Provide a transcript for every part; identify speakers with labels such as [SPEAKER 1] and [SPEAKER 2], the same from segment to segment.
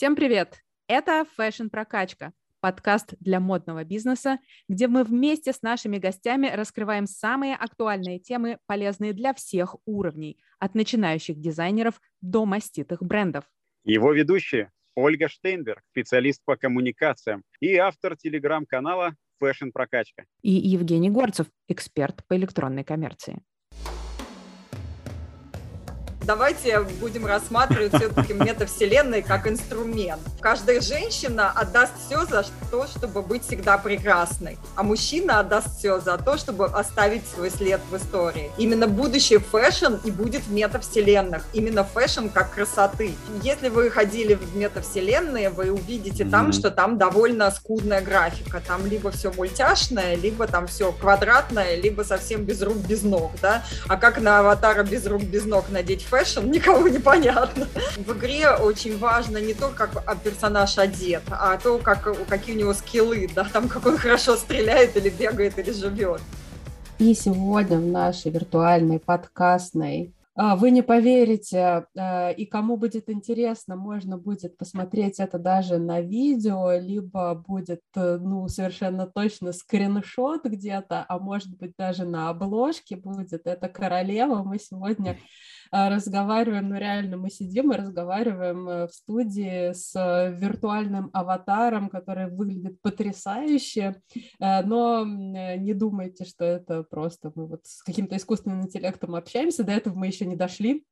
[SPEAKER 1] Всем привет! Это Fashion Прокачка, подкаст для модного бизнеса, где мы вместе с нашими гостями раскрываем самые актуальные темы, полезные для всех уровней, от начинающих дизайнеров до маститых брендов.
[SPEAKER 2] Его ведущие Ольга Штейнберг, специалист по коммуникациям и автор телеграм-канала Fashion Прокачка.
[SPEAKER 1] И Евгений Горцев, эксперт по электронной коммерции
[SPEAKER 3] давайте будем рассматривать все-таки метавселенные как инструмент. Каждая женщина отдаст все за то, чтобы быть всегда прекрасной, а мужчина отдаст все за то, чтобы оставить свой след в истории. Именно будущее fashion и будет в метавселенных. Именно fashion как красоты. Если вы ходили в метавселенные, вы увидите mm-hmm. там, что там довольно скудная графика. Там либо все мультяшное, либо там все квадратное, либо совсем без рук, без ног, да? А как на аватара без рук, без ног надеть fashion, никому не понятно. В игре очень важно не то, как персонаж одет, а то, как, какие у него скиллы, да, там, как он хорошо стреляет или бегает, или живет.
[SPEAKER 4] И сегодня в нашей виртуальной подкастной а, вы не поверите, а, и кому будет интересно, можно будет посмотреть это даже на видео, либо будет, э, ну, совершенно точно скриншот где-то, а может быть даже на обложке будет. Это королева. Мы сегодня а, разговариваем, ну реально мы сидим и разговариваем э, в студии с э, виртуальным аватаром, который выглядит потрясающе, э, но не думайте, что это просто мы вот с каким-то искусственным интеллектом общаемся, до этого мы еще не дошли,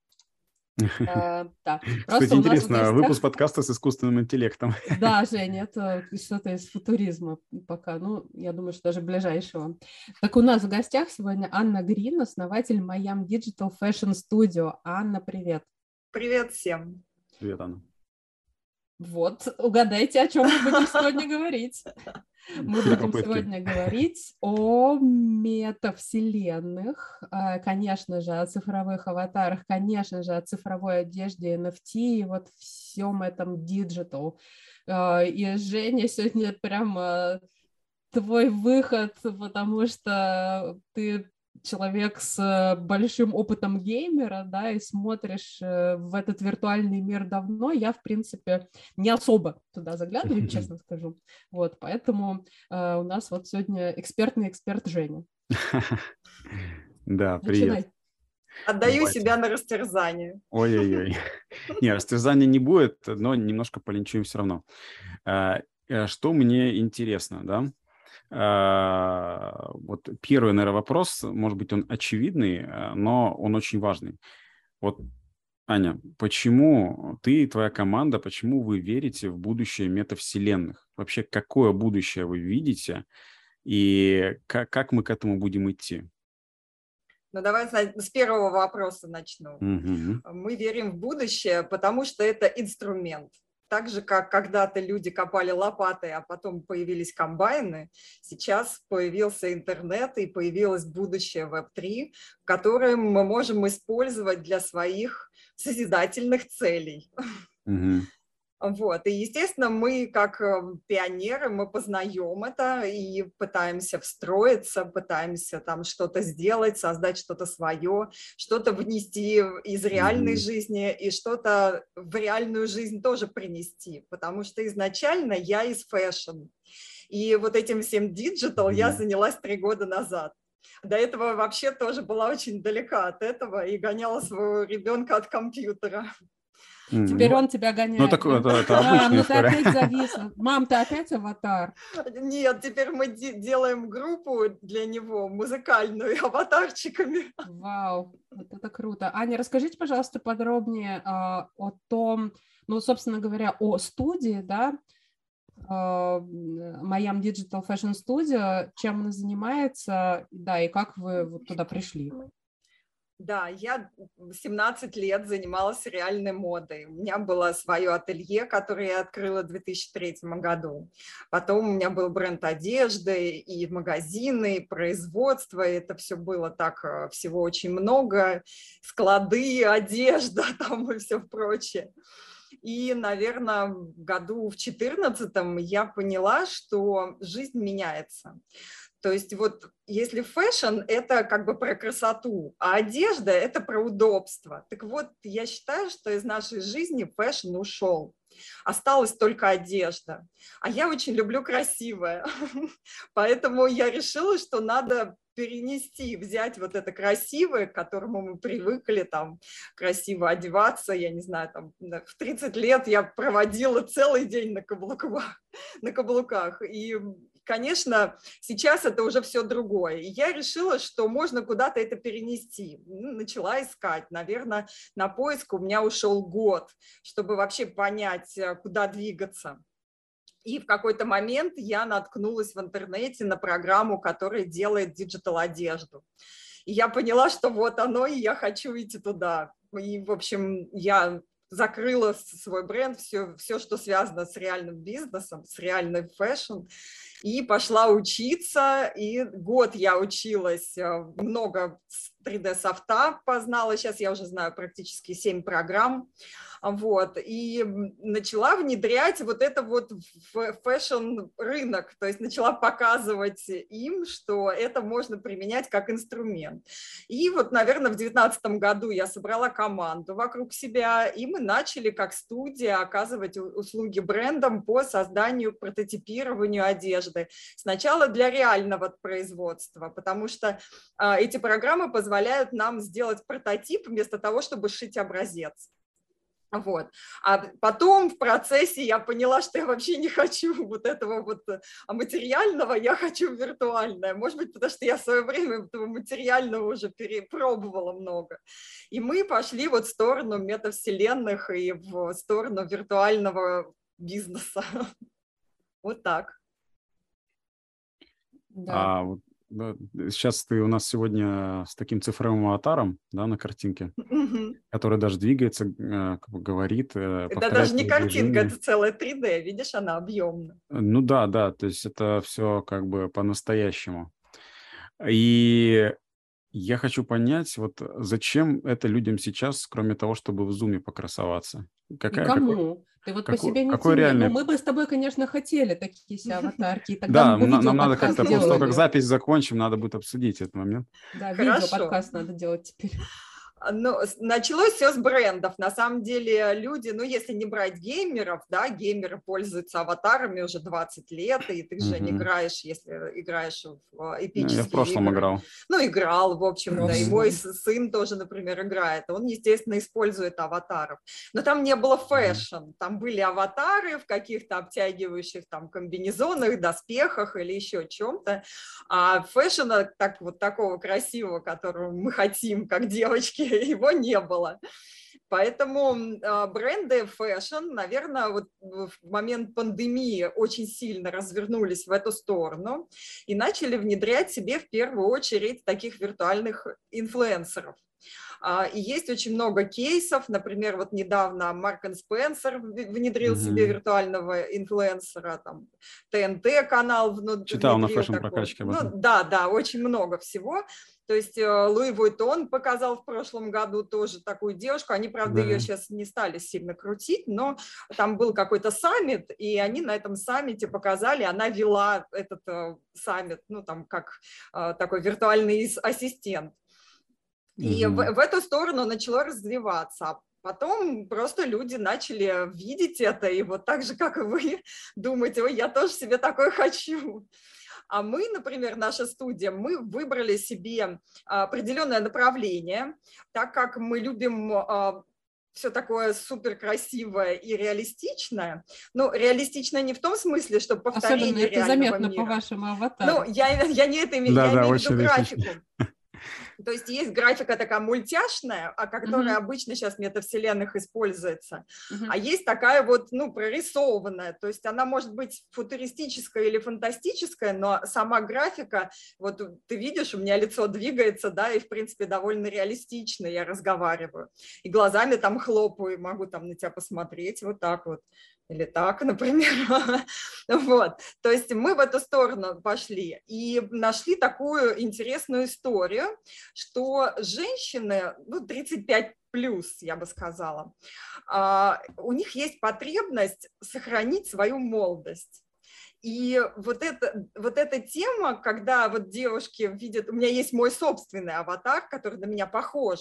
[SPEAKER 2] А, да. Кстати, интересно, гостях... выпуск подкаста с искусственным интеллектом.
[SPEAKER 4] Да, Женя, это что-то из футуризма пока, ну, я думаю, что даже ближайшего. Так у нас в гостях сегодня Анна Грин, основатель Майам Digital Fashion Studio. Анна, привет.
[SPEAKER 3] Привет всем.
[SPEAKER 2] Привет, Анна.
[SPEAKER 4] Вот, угадайте, о чем мы будем сегодня говорить. Мы будем сегодня говорить о метавселенных, э, конечно же, о цифровых аватарах, конечно же, о цифровой одежде, NFT и вот всем этом digital. Э, и Женя сегодня прямо твой выход, потому что ты человек с э, большим опытом геймера, да, и смотришь э, в этот виртуальный мир давно, я, в принципе, не особо туда заглядываю, честно скажу. Вот, поэтому э, у нас вот сегодня экспертный эксперт Женя.
[SPEAKER 2] Да, привет.
[SPEAKER 3] Отдаю Давайте. себя на растерзание.
[SPEAKER 2] Ой-ой-ой. Не, растерзания не будет, но немножко полинчуем все равно. Что мне интересно, да? А, вот первый, наверное, вопрос, может быть, он очевидный, а, но он очень важный. Вот, Аня, почему ты и твоя команда, почему вы верите в будущее метавселенных? Вообще, какое будущее вы видите и как, как мы к этому будем идти?
[SPEAKER 3] Ну, давай с первого вопроса начну. Угу. Мы верим в будущее, потому что это инструмент. Так же, как когда-то люди копали лопатой, а потом появились комбайны, сейчас появился интернет и появилось будущее Web3, которое мы можем использовать для своих созидательных целей. Угу. Вот. И, естественно, мы, как э, пионеры, мы познаем это и пытаемся встроиться, пытаемся там что-то сделать, создать что-то свое, что-то внести из реальной mm-hmm. жизни и что-то в реальную жизнь тоже принести, потому что изначально я из fashion. И вот этим всем digital mm-hmm. я занялась три года назад. До этого вообще тоже была очень далека от этого и гоняла своего ребенка от компьютера.
[SPEAKER 4] Теперь он тебя гоняет.
[SPEAKER 2] Ну, так это, это обычная а, ну
[SPEAKER 4] ты опять зависла. Мам, ты опять аватар?
[SPEAKER 3] Нет, теперь мы делаем группу для него музыкальную аватарчиками.
[SPEAKER 4] Вау, вот это круто. Аня, расскажите, пожалуйста, подробнее э, о том, ну, собственно говоря, о студии, да, uh, Майам Digital Fashion Studio, чем она занимается, да, и как вы вот туда пришли?
[SPEAKER 3] Да, я 17 лет занималась реальной модой. У меня было свое ателье, которое я открыла в 2003 году. Потом у меня был бренд одежды и магазины, и производство. И это все было так э, всего очень много. Склады, одежда там и все прочее. И, наверное, в году в 2014 я поняла, что жизнь меняется. То есть вот если fashion – это как бы про красоту, а одежда – это про удобство. Так вот, я считаю, что из нашей жизни fashion ушел. Осталась только одежда. А я очень люблю красивое. Поэтому я решила, что надо перенести, взять вот это красивое, к которому мы привыкли, там, красиво одеваться, я не знаю, там, в 30 лет я проводила целый день на каблуках, на каблуках, и конечно, сейчас это уже все другое. И я решила, что можно куда-то это перенести. Начала искать. Наверное, на поиск у меня ушел год, чтобы вообще понять, э, куда двигаться. И в какой-то момент я наткнулась в интернете на программу, которая делает диджитал-одежду. И я поняла, что вот оно, и я хочу идти туда. И, в общем, я закрыла свой бренд, все, все, что связано с реальным бизнесом, с реальным fashion, и пошла учиться, и год я училась, э, много 3D-софта познала, сейчас я уже знаю практически 7 программ, вот, и начала внедрять вот это вот в fashion-рынок, то есть начала показывать им, что это можно применять как инструмент. И вот, наверное, в 2019 году я собрала команду вокруг себя, и мы начали как студия оказывать услуги брендам по созданию, прототипированию одежды. Сначала для реального производства, потому что а, эти программы позволяют нам сделать прототип вместо того, чтобы шить образец. Вот. А потом в процессе я поняла, что я вообще не хочу вот этого вот э, материального, я хочу виртуальное. Может быть, потому что я в свое время этого материального уже перепробовала много. И мы пошли вот в сторону метавселенных и в сторону виртуального бизнеса. Вот так.
[SPEAKER 2] Да. А вот да, сейчас ты у нас сегодня с таким цифровым аватаром, да, на картинке, который даже двигается, э, как бы говорит.
[SPEAKER 3] Э, это даже не картинка, это целая 3D, видишь, она объемна.
[SPEAKER 2] Ну да, да, то есть это все как бы по-настоящему. И я хочу понять, вот зачем это людям сейчас, кроме того, чтобы в зуме покрасоваться?
[SPEAKER 4] Какая, Никому. Какой, ты вот какой, по себе не какой тяни. реальный... Ну, мы бы с тобой, конечно, хотели такие себе аватарки.
[SPEAKER 2] Тогда да, нам, нам надо как-то, после того, как запись закончим, надо будет обсудить этот момент.
[SPEAKER 4] Да, видео-подкаст надо делать теперь.
[SPEAKER 3] Ну, началось все с брендов. На самом деле люди, ну, если не брать геймеров, да, геймеры пользуются аватарами уже 20 лет, и ты же mm-hmm. не играешь, если играешь в эпические
[SPEAKER 2] Я в прошлом
[SPEAKER 3] игры.
[SPEAKER 2] играл.
[SPEAKER 3] Ну, играл, в общем, да, и мой сын тоже, например, играет. Он, естественно, использует аватаров. Но там не было fashion, там были аватары в каких-то обтягивающих там комбинезонах, доспехах или еще чем-то. А fashion а так, вот такого красивого, которого мы хотим, как девочки, его не было. Поэтому а, бренды fashion, наверное, вот в момент пандемии очень сильно развернулись в эту сторону и начали внедрять себе в первую очередь таких виртуальных инфлюенсеров. А, и есть очень много кейсов, например, вот недавно Marks & Spencer внедрил угу. себе виртуального инфлюенсера, там ТНТ канал внутрь.
[SPEAKER 2] Читал на fashion -прокачке.
[SPEAKER 3] Ну, да, да, очень много всего. То есть э, Louis Vuitton показал в прошлом году тоже такую девушку. Они, правда, да. ее сейчас не стали сильно крутить, но там был какой-то саммит, и они на этом саммите показали, она вела этот э, саммит, ну, там, как э, такой виртуальный ассистент. И угу. в, в эту сторону начало развиваться. Потом просто люди начали видеть это, и вот так же, как и вы, думать, ой, я тоже себе такое хочу. А мы, например, наша студия, мы выбрали себе определенное направление, так как мы любим а, все такое супер красивое и реалистичное. Ну, реалистичное не в том смысле, что повторение Особенно это
[SPEAKER 4] заметно
[SPEAKER 3] мира.
[SPEAKER 4] по вашему аватару.
[SPEAKER 3] Ну, я, я не это имею, да, я да, имею в виду графику. То есть есть графика такая мультяшная, а которая mm-hmm. обычно сейчас в метавселенных используется, mm-hmm. а есть такая вот, ну, прорисованная, то есть она может быть футуристическая или фантастическая, но сама графика, вот ты видишь, у меня лицо двигается, да, и в принципе довольно реалистично я разговариваю, и глазами там хлопаю, могу там на тебя посмотреть, вот так вот или так, например. вот. То есть мы в эту сторону пошли и нашли такую интересную историю, что женщины, ну, 35 плюс, я бы сказала, а, у них есть потребность сохранить свою молодость. И вот, это, вот эта тема, когда вот девушки видят, у меня есть мой собственный аватар, который на меня похож,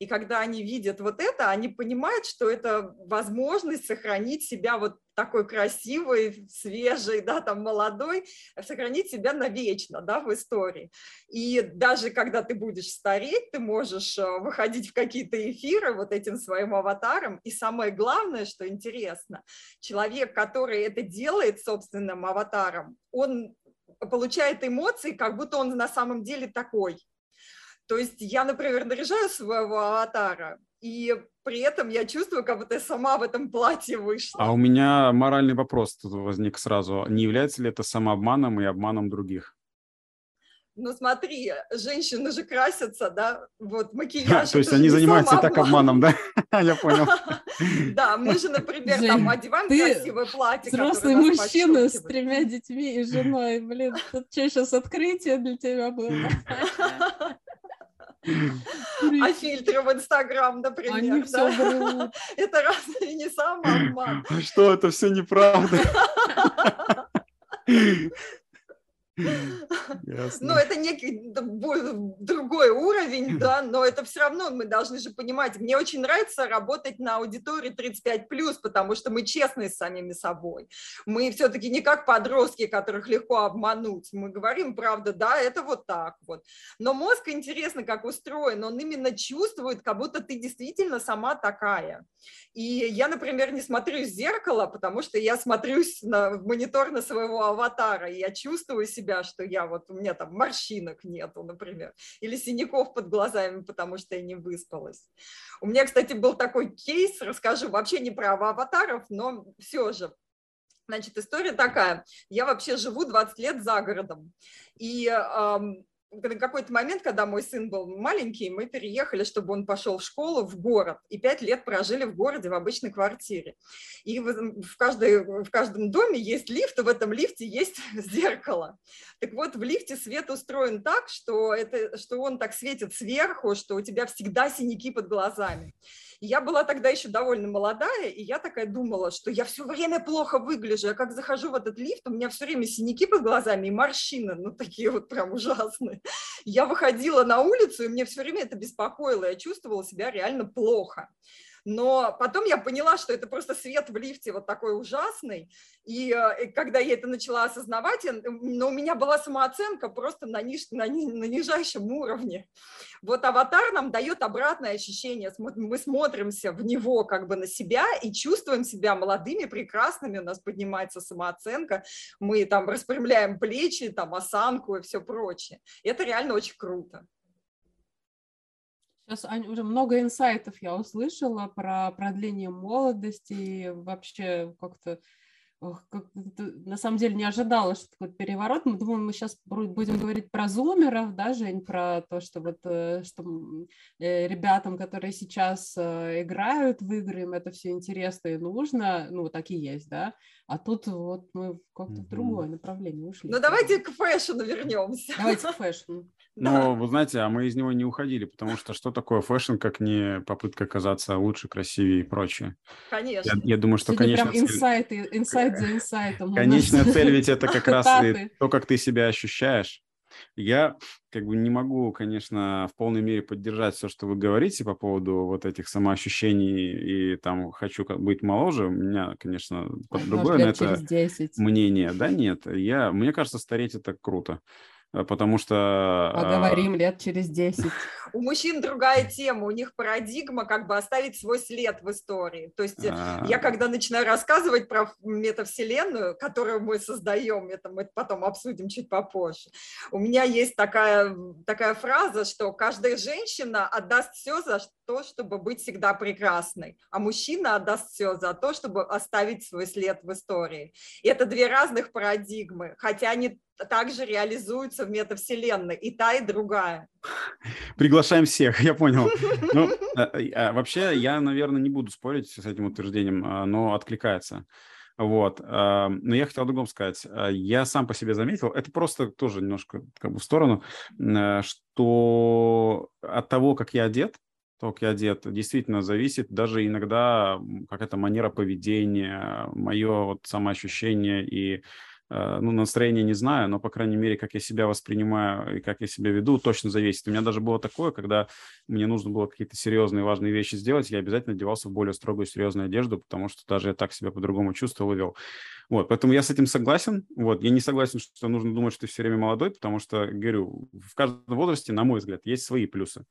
[SPEAKER 3] и когда они видят вот это, они понимают, что это возможность сохранить себя вот такой красивой, свежей, да, там молодой, сохранить себя навечно, да, в истории. И даже когда ты будешь стареть, ты можешь э, выходить в какие-то эфиры вот этим своим аватаром. И самое главное, что интересно, человек, который это делает собственным аватаром, он получает эмоции, как будто он на самом деле такой. То есть я, например, наряжаю своего аватара, и при этом я чувствую, как будто я сама в этом платье вышла.
[SPEAKER 2] А у меня моральный вопрос тут возник сразу. Не является ли это самообманом и обманом других?
[SPEAKER 3] Ну смотри, женщины же красятся, да, вот макияж.
[SPEAKER 2] То есть они занимаются так обманом, да? Я понял.
[SPEAKER 3] Да, мы же, например, там одеваем красивое платье.
[SPEAKER 4] Взрослый мужчина с тремя детьми и женой, блин, тут что сейчас открытие для тебя было?
[SPEAKER 3] А фильтры в Инстаграм, например, да? Это разве не самообман?
[SPEAKER 2] А что, это все неправда?
[SPEAKER 3] Ну, это некий другой уровень, да, но это все равно мы должны же понимать. Мне очень нравится работать на аудитории 35+, потому что мы честны с самими собой. Мы все-таки не как подростки, которых легко обмануть. Мы говорим, правда, да, это вот так вот. Но мозг интересно, как устроен. Он именно чувствует, как будто ты действительно сама такая. И я, например, не смотрю в зеркало, потому что я смотрюсь на, в монитор на своего аватара, и я чувствую себя, что я вот, у меня там морщинок нету, например, или синяков под глазами, потому что я не выспалась. У меня, кстати, был такой кейс, расскажу, вообще не про аватаров, но все же. Значит, история такая. Я вообще живу 20 лет за городом. И какой-то момент, когда мой сын был маленький, мы переехали, чтобы он пошел в школу в город, и пять лет прожили в городе в обычной квартире. И в, каждой, в каждом доме есть лифт, и в этом лифте есть зеркало. Так вот, в лифте свет устроен так, что, это, что он так светит сверху, что у тебя всегда синяки под глазами я была тогда еще довольно молодая, и я такая думала, что я все время плохо выгляжу. Я как захожу в этот лифт, у меня все время синяки под глазами и морщины, ну такие вот прям ужасные. Я выходила на улицу, и мне все время это беспокоило, я чувствовала себя реально плохо. Но потом я поняла, что это просто свет в лифте вот такой ужасный. И, э, и когда я это начала осознавать, но у меня была самооценка просто на, ниж, на, на нижайшем уровне. Вот аватар нам дает обратное ощущение. Мы смотримся в него как бы на себя и чувствуем себя молодыми, прекрасными. У нас поднимается самооценка. Мы там распрямляем плечи, там осанку и все прочее. Это реально очень круто.
[SPEAKER 4] Сейчас, Ань, уже много инсайтов я услышала про продление молодости и вообще как-то как на самом деле не ожидала, что такой переворот. Мы думаем, мы сейчас будем говорить про зумеров, да, Жень, про то, что вот э, что э, ребятам, которые сейчас э, играют в игры, им это все интересно и нужно, ну, так и есть, да. А тут вот мы как-то в другое направление ушли.
[SPEAKER 3] Ну, давайте к fashion -у вернемся.
[SPEAKER 4] Давайте к фэшну.
[SPEAKER 2] Но, вы знаете, а мы из него не уходили, потому что что такое fashion, как не попытка казаться лучше, красивее и прочее.
[SPEAKER 3] Конечно.
[SPEAKER 2] Я, я думаю, что,
[SPEAKER 4] Сегодня
[SPEAKER 2] конечно...
[SPEAKER 4] Прям инсайт, инсайт за инсайтом.
[SPEAKER 2] Конечная цель ведь это как раз и то, как ты себя ощущаешь. Я как бы не могу, конечно, в полной мере поддержать все, что вы говорите по поводу вот этих самоощущений и там хочу быть моложе. У меня, конечно, другое на это мнение. Да нет, я, мне кажется, стареть это круто. Э, потому что...
[SPEAKER 4] Поговорим лет через 10.
[SPEAKER 3] У мужчин другая тема, у них парадигма как бы оставить свой след в истории. То есть А-а-а. я когда начинаю рассказывать про метавселенную, которую мы создаем, это мы потом обсудим чуть попозже, у меня есть такая, такая фраза, что каждая женщина отдаст все за то, чтобы быть всегда прекрасной, а мужчина отдаст все за то, чтобы оставить свой след в истории. И это две разных парадигмы, хотя они также реализуются в метавселенной, и та, и другая.
[SPEAKER 2] Приглашаем всех, я понял. Ну, а, а, вообще, я, наверное, не буду спорить с этим утверждением, а, но откликается. Вот. Но я хотел другом сказать. Я сам по себе заметил, это просто тоже немножко как бы в сторону, что от того, как я одет, то, как я одет, действительно зависит даже иногда какая-то манера поведения, мое вот самоощущение и Э, ну, настроение не знаю, но, по крайней мере, как я себя воспринимаю и как я себя веду, точно зависит. У меня даже было такое, когда мне нужно было какие-то серьезные, важные вещи сделать, я обязательно одевался в более строгую, серьезную одежду, потому что даже я так себя по-другому чувствовал и вел. Вот, поэтому я с этим согласен. Вот, я не согласен, что нужно думать, что ты все время молодой, потому что, говорю, в каждом возрасте, на мой взгляд, есть свои плюсы,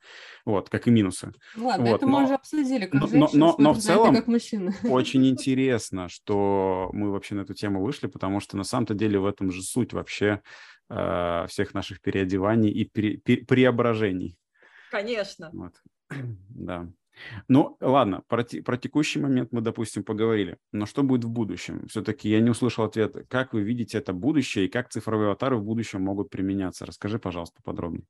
[SPEAKER 2] вот, как и минусы.
[SPEAKER 4] Ладно, вот, это но, мы уже обсудили, как
[SPEAKER 2] но, женщина но, но, но в целом как мужчина. очень интересно, что мы вообще на эту тему вышли, потому что на самом-то деле в этом же суть вообще э, всех наших переодеваний и пере, пере, преображений.
[SPEAKER 3] Конечно.
[SPEAKER 2] Вот. Да. Ну, ладно, про, про текущий момент мы, допустим, поговорили. Но что будет в будущем? Все-таки я не услышал ответа. Как вы видите это будущее и как цифровые аватары в будущем могут применяться? Расскажи, пожалуйста, подробнее.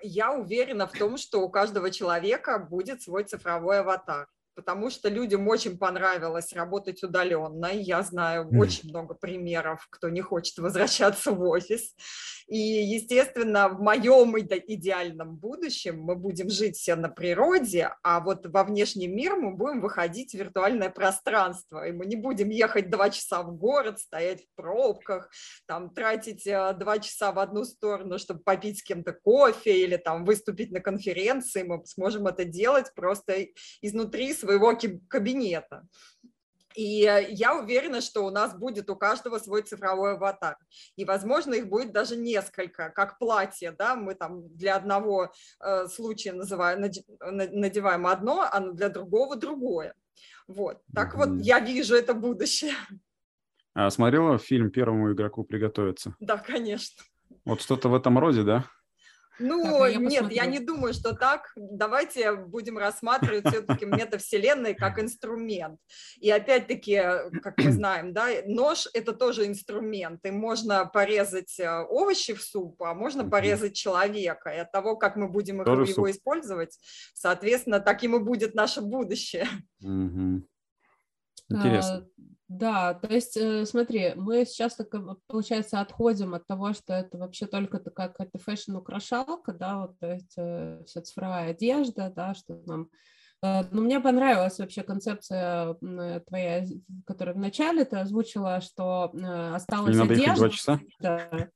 [SPEAKER 3] Я уверена в том, что у каждого человека будет свой цифровой аватар потому что людям очень понравилось работать удаленно. Я знаю mm. очень много примеров, кто не хочет возвращаться в офис. И, естественно, в моем идеальном будущем мы будем жить все на природе, а вот во внешний мир мы будем выходить в виртуальное пространство. И мы не будем ехать два часа в город, стоять в пробках, там, тратить э, два часа в одну сторону, чтобы попить с кем-то кофе или там выступить на конференции. Мы сможем это делать просто изнутри своего своего кабинета. И я уверена, что у нас будет у каждого свой цифровой аватар. И, возможно, их будет даже несколько, как платье, да, мы там для одного э, случая называем, надеваем одно, а для другого другое. Вот, так mm-hmm. вот я вижу это будущее.
[SPEAKER 2] А смотрела фильм «Первому игроку приготовиться»?
[SPEAKER 3] Да, конечно.
[SPEAKER 2] Вот что-то в этом роде, да?
[SPEAKER 3] Ну, так, я нет, я не думаю, что так. Давайте будем рассматривать все-таки метавселенные как инструмент. И опять-таки, как мы знаем, да, нож – это тоже инструмент. И можно порезать э, овощи в суп, а можно порезать человека. И от того, как мы будем его, его использовать, соответственно, таким и будет наше будущее.
[SPEAKER 2] Интересно.
[SPEAKER 4] Да, то есть, э, смотри, мы сейчас, так, получается, отходим от того, что это вообще только такая какая-то фэшн-украшалка, да, вот, то есть э, вся цифровая одежда, да, что нам... Э, но мне понравилась вообще концепция твоя, которая вначале ты озвучила, что осталась Не надо одежда. Два часа. Да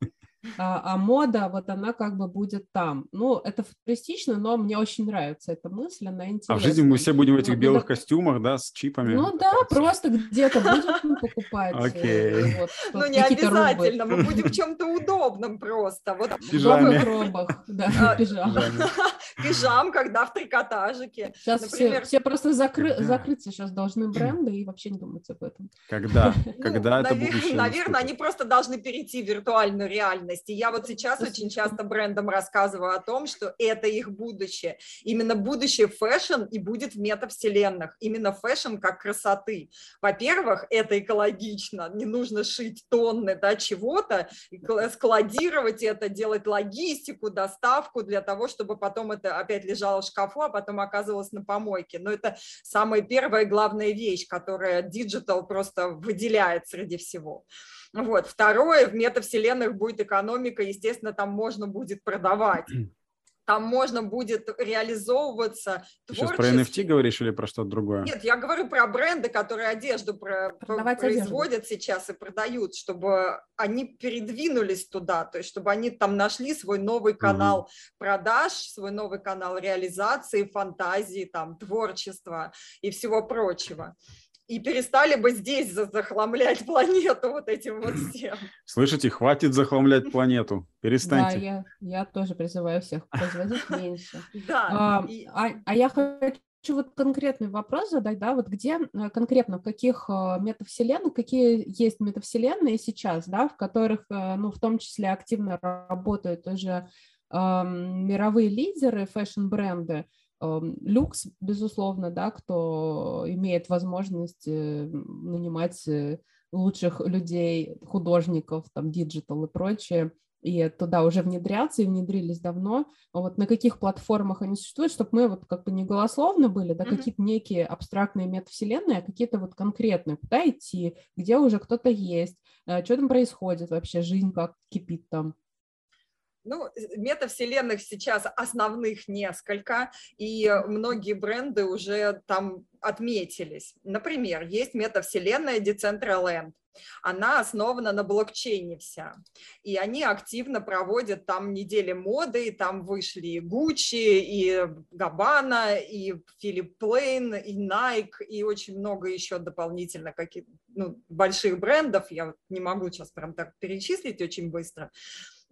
[SPEAKER 4] а, а мода, вот она как бы будет там. Ну, это футуристично, но мне очень нравится эта мысль, она интересная.
[SPEAKER 2] А в жизни мы все будем в этих белых костюмах, да, с чипами?
[SPEAKER 4] Ну да, просто где-то будем покупать.
[SPEAKER 2] Э, Окей.
[SPEAKER 3] Ну не обязательно, мы будем в чем-то удобном просто. Вот
[SPEAKER 2] в пижаме.
[SPEAKER 4] В робах, да, а, пижам.
[SPEAKER 3] Пижам, когда в трикотажике.
[SPEAKER 4] Сейчас все, просто закры, закрыться сейчас должны бренды и вообще не думать об этом.
[SPEAKER 2] Когда? Когда это будущее?
[SPEAKER 3] Наверное, они просто должны перейти в виртуальную реальность ценности. Я вот сейчас очень часто брендам рассказываю о том, что это их будущее. Именно будущее fashion и будет в метавселенных. Именно fashion как красоты. Во-первых, это экологично. Не нужно шить тонны да, чего-то, складировать это, делать логистику, доставку для того, чтобы потом это опять лежало в шкафу, а потом оказывалось на помойке. Но это самая первая главная вещь, которая digital просто выделяет среди всего. Вот. Второе, в метавселенных будет экономика, естественно, там можно будет продавать там можно будет реализовываться
[SPEAKER 2] Ты сейчас про NFT говоришь или про что-то другое?
[SPEAKER 3] Нет, я говорю про бренды, которые одежду про, производят одежду. сейчас и продают, чтобы они передвинулись туда, то есть чтобы они там нашли свой новый канал угу. продаж, свой новый канал реализации, фантазии, там, творчества и всего прочего и перестали бы здесь захламлять планету вот этим вот всем.
[SPEAKER 2] Слышите, хватит захламлять планету, перестаньте.
[SPEAKER 4] Да, я, я тоже призываю всех производить меньше. Да. А, а, а я хочу вот конкретный вопрос задать, да, вот где э, конкретно, в каких э, метавселенных, какие есть метавселенные сейчас, да, в которых, э, ну, в том числе активно работают уже э, мировые лидеры, фэшн-бренды, Эм, люкс, безусловно, да, кто имеет возможность э, нанимать э, лучших людей, художников, там, digital и прочее, и туда уже внедряться, и внедрились давно. А вот на каких платформах они существуют, чтобы мы вот как бы не голословно были, да, mm-hmm. какие-то некие абстрактные метавселенные, а какие-то вот конкретные, куда идти, где уже кто-то есть, э, что там происходит вообще, жизнь как кипит там.
[SPEAKER 3] Ну, метавселенных сейчас основных несколько, и многие бренды уже там отметились. Например, есть метавселенная Decentraland. Она основана на блокчейне вся. И они активно проводят там недели моды, и там вышли и Gucci, и Gabbana, и Philip Plain, и Nike, и очень много еще дополнительно каких ну, больших брендов. Я не могу сейчас прям так перечислить очень быстро.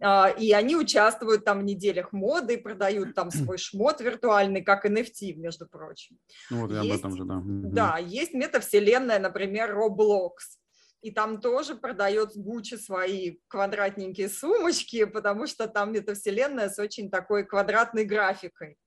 [SPEAKER 3] А, и они участвуют там в неделях моды, продают там свой шмот виртуальный, как NFT, между прочим.
[SPEAKER 2] Ну вот я есть, об этом же, да.
[SPEAKER 3] Да, есть метавселенная, например, Roblox. И там тоже продает Гуччи свои квадратненькие сумочки, потому что там метавселенная с очень такой квадратной графикой.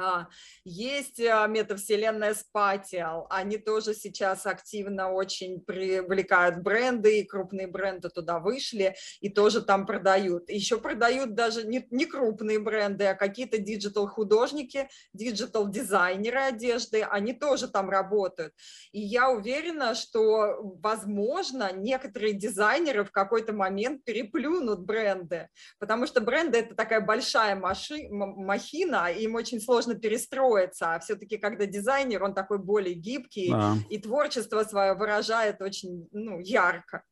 [SPEAKER 3] А, есть а, метавселенная Spatial, они тоже сейчас активно очень привлекают бренды, и крупные бренды туда вышли, и тоже там продают. Еще продают даже не, не крупные бренды, а какие-то digital -художники, digital -дизайнеры одежды, они тоже там работают. И я уверена, что, возможно, некоторые дизайнеры в какой-то момент переплюнут бренды, потому что бренды – это такая большая маши, махина, им очень сложно сложно перестроиться, а все-таки когда дизайнер, он такой более гибкий да. и творчество свое выражает очень ну, ярко.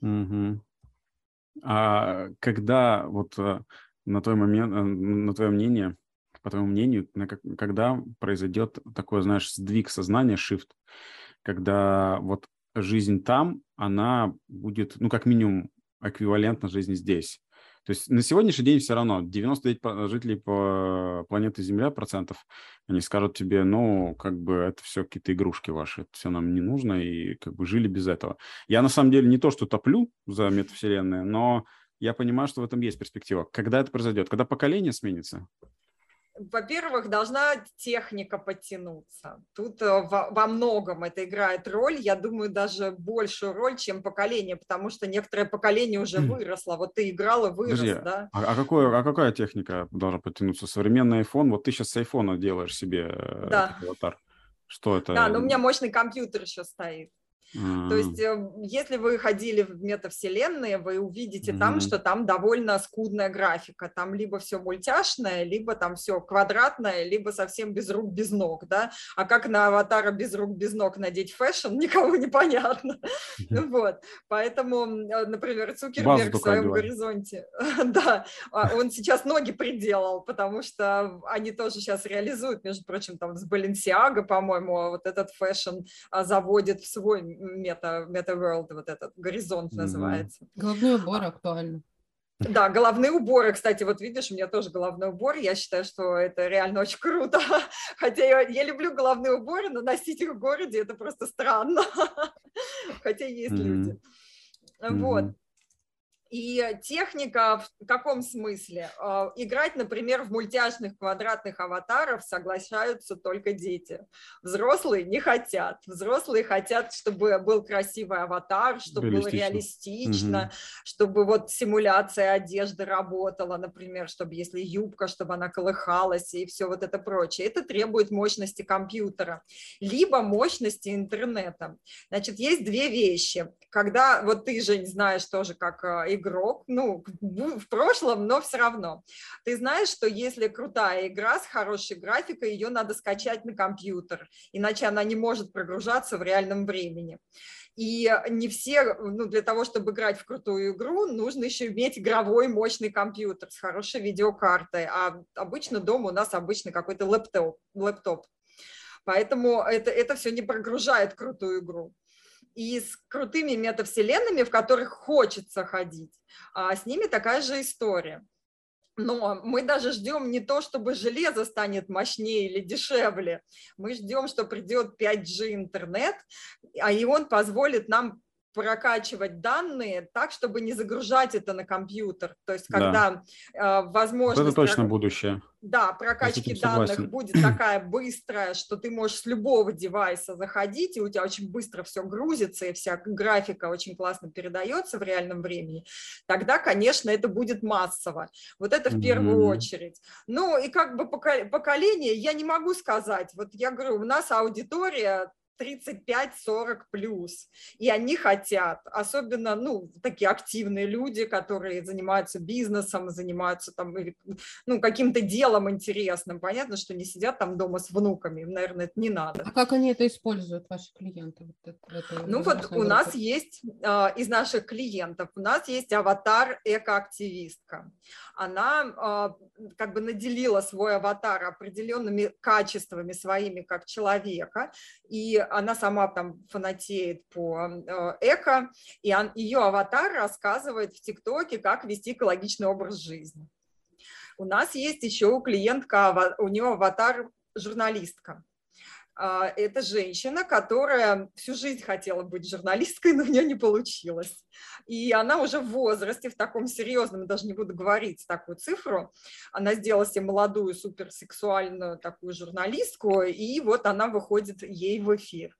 [SPEAKER 2] Угу. А когда вот э, на твой момент, э, на твое мнение, по твоему мнению, когда произойдет такой, знаешь, сдвиг сознания, shift, когда вот жизнь там, она будет, ну, как минимум, эквивалентна жизни здесь. То есть на сегодняшний день все равно 99 жителей по планеты Земля процентов, они скажут тебе, ну, как бы это все какие-то игрушки ваши, это все нам не нужно, и как бы жили без этого. Я на самом деле не то, что топлю за метавселенные, но я понимаю, что в этом есть перспектива. Когда это произойдет? Когда поколение сменится?
[SPEAKER 3] Во-первых, должна техника подтянуться. Тут э, во, во многом это играет роль, я думаю, даже большую роль, чем поколение, потому что некоторое поколение уже выросло. Вот ты играла, вырос, Подожди, да?
[SPEAKER 2] А, а, какое, а какая техника должна подтянуться? Современный iPhone? Вот ты сейчас с iPhone делаешь себе э, да. аватар. Что это?
[SPEAKER 3] Да, но у меня мощный компьютер еще стоит. Mm-hmm. То есть, э, если вы ходили в метавселенные, вы увидите mm-hmm. там, что там довольно скудная графика. Там либо все мультяшное, либо там все квадратное, либо совсем без рук, без ног, да. А как на аватара без рук, без ног надеть fashion, никому не понятно. Mm-hmm. Вот. Поэтому, э, например, Цукерберг в своем горизонте, да, а он сейчас ноги приделал, потому что они тоже сейчас реализуют, между прочим, там с Balenciaga, по-моему, вот этот fashion а, заводит в свой мета, мета-world, вот этот горизонт mm-hmm. называется.
[SPEAKER 4] Головной убор актуально.
[SPEAKER 3] Да, головные уборы, кстати, вот видишь, у меня тоже головной убор, я считаю, что это реально очень круто, хотя я, я люблю головные уборы, но носить их в городе это просто странно, хотя есть mm-hmm. люди. Mm-hmm. Вот. И техника в каком смысле? А, играть, например, в мультяшных квадратных аватаров соглашаются только дети. Взрослые не хотят. Взрослые хотят, чтобы был красивый аватар, чтобы было реалистично, угу. чтобы вот симуляция одежды работала, например, чтобы если юбка, чтобы она колыхалась и все вот это прочее. Это требует мощности компьютера, либо мощности интернета. Значит, есть две вещи. Когда, вот ты, Жень, знаешь тоже, как а, игрок, ну, в прошлом, но все равно. Ты знаешь, что если крутая игра с хорошей графикой, ее надо скачать на компьютер, иначе она не может прогружаться в реальном времени. И не все, ну, для того, чтобы играть в крутую игру, нужно еще иметь игровой мощный компьютер с хорошей видеокартой. А обычно дома у нас обычно какой-то лэптоп. лэптоп. Поэтому это, это все не прогружает крутую игру и с крутыми метавселенными, в которых хочется ходить, а с ними такая же история. Но мы даже ждем не то, чтобы железо станет мощнее или дешевле. Мы ждем, что придет 5G интернет, а и он позволит нам прокачивать данные так, чтобы не загружать это на компьютер. То есть, когда да. э, возможность...
[SPEAKER 2] это точно будущее.
[SPEAKER 3] Да, прокачки данных будет такая быстрая, что ты можешь с любого девайса заходить, и у тебя очень быстро все грузится, и вся графика очень классно передается в реальном времени, тогда, конечно, это будет массово. Вот это в первую mm-hmm. очередь. Ну, и как бы поколение, я не могу сказать. Вот я говорю, у нас аудитория 35-40 плюс. И они хотят, особенно, ну, такие активные люди, которые занимаются бизнесом, занимаются там, ну, каким-то делом интересным. Понятно, что не сидят там дома с внуками, им, наверное, это не надо.
[SPEAKER 4] А как они это используют, ваши клиенты? Вот это,
[SPEAKER 3] ну, вот у нас есть э, из наших клиентов, у нас есть аватар экоактивистка. Она э, как бы наделила свой аватар определенными качествами своими как человека, и она сама там фанатеет по э, эко, и он, ее аватар рассказывает в ТикТоке, как вести экологичный образ жизни. У нас есть еще клиентка, у нее аватар журналистка. А, это женщина, которая всю жизнь хотела быть журналисткой, но у нее не получилось. И она уже в возрасте, в таком серьезном, даже не буду говорить такую цифру, она сделала себе молодую суперсексуальную такую журналистку, и вот она выходит ей в эфир.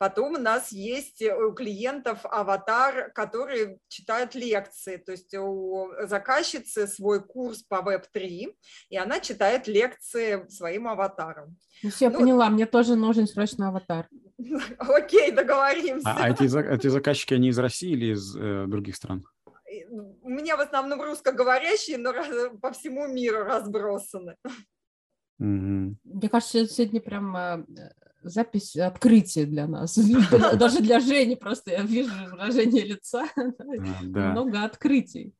[SPEAKER 3] Потом у нас есть э, у клиентов аватар, которые читают лекции. То есть у заказчицы свой курс по Web3, и она читает лекции своим аватаром.
[SPEAKER 4] Ну, все, ну, поняла, мне тоже нужен срочно аватар.
[SPEAKER 3] Окей, договоримся.
[SPEAKER 2] А, а эти, эти заказчики, они из России или из э, других стран?
[SPEAKER 3] У меня в основном русскоговорящие, но по всему миру разбросаны.
[SPEAKER 4] Угу. Мне кажется, сегодня прям э, запись открытия для нас. Даже для Жени просто я вижу выражение лица. А, Много открытий.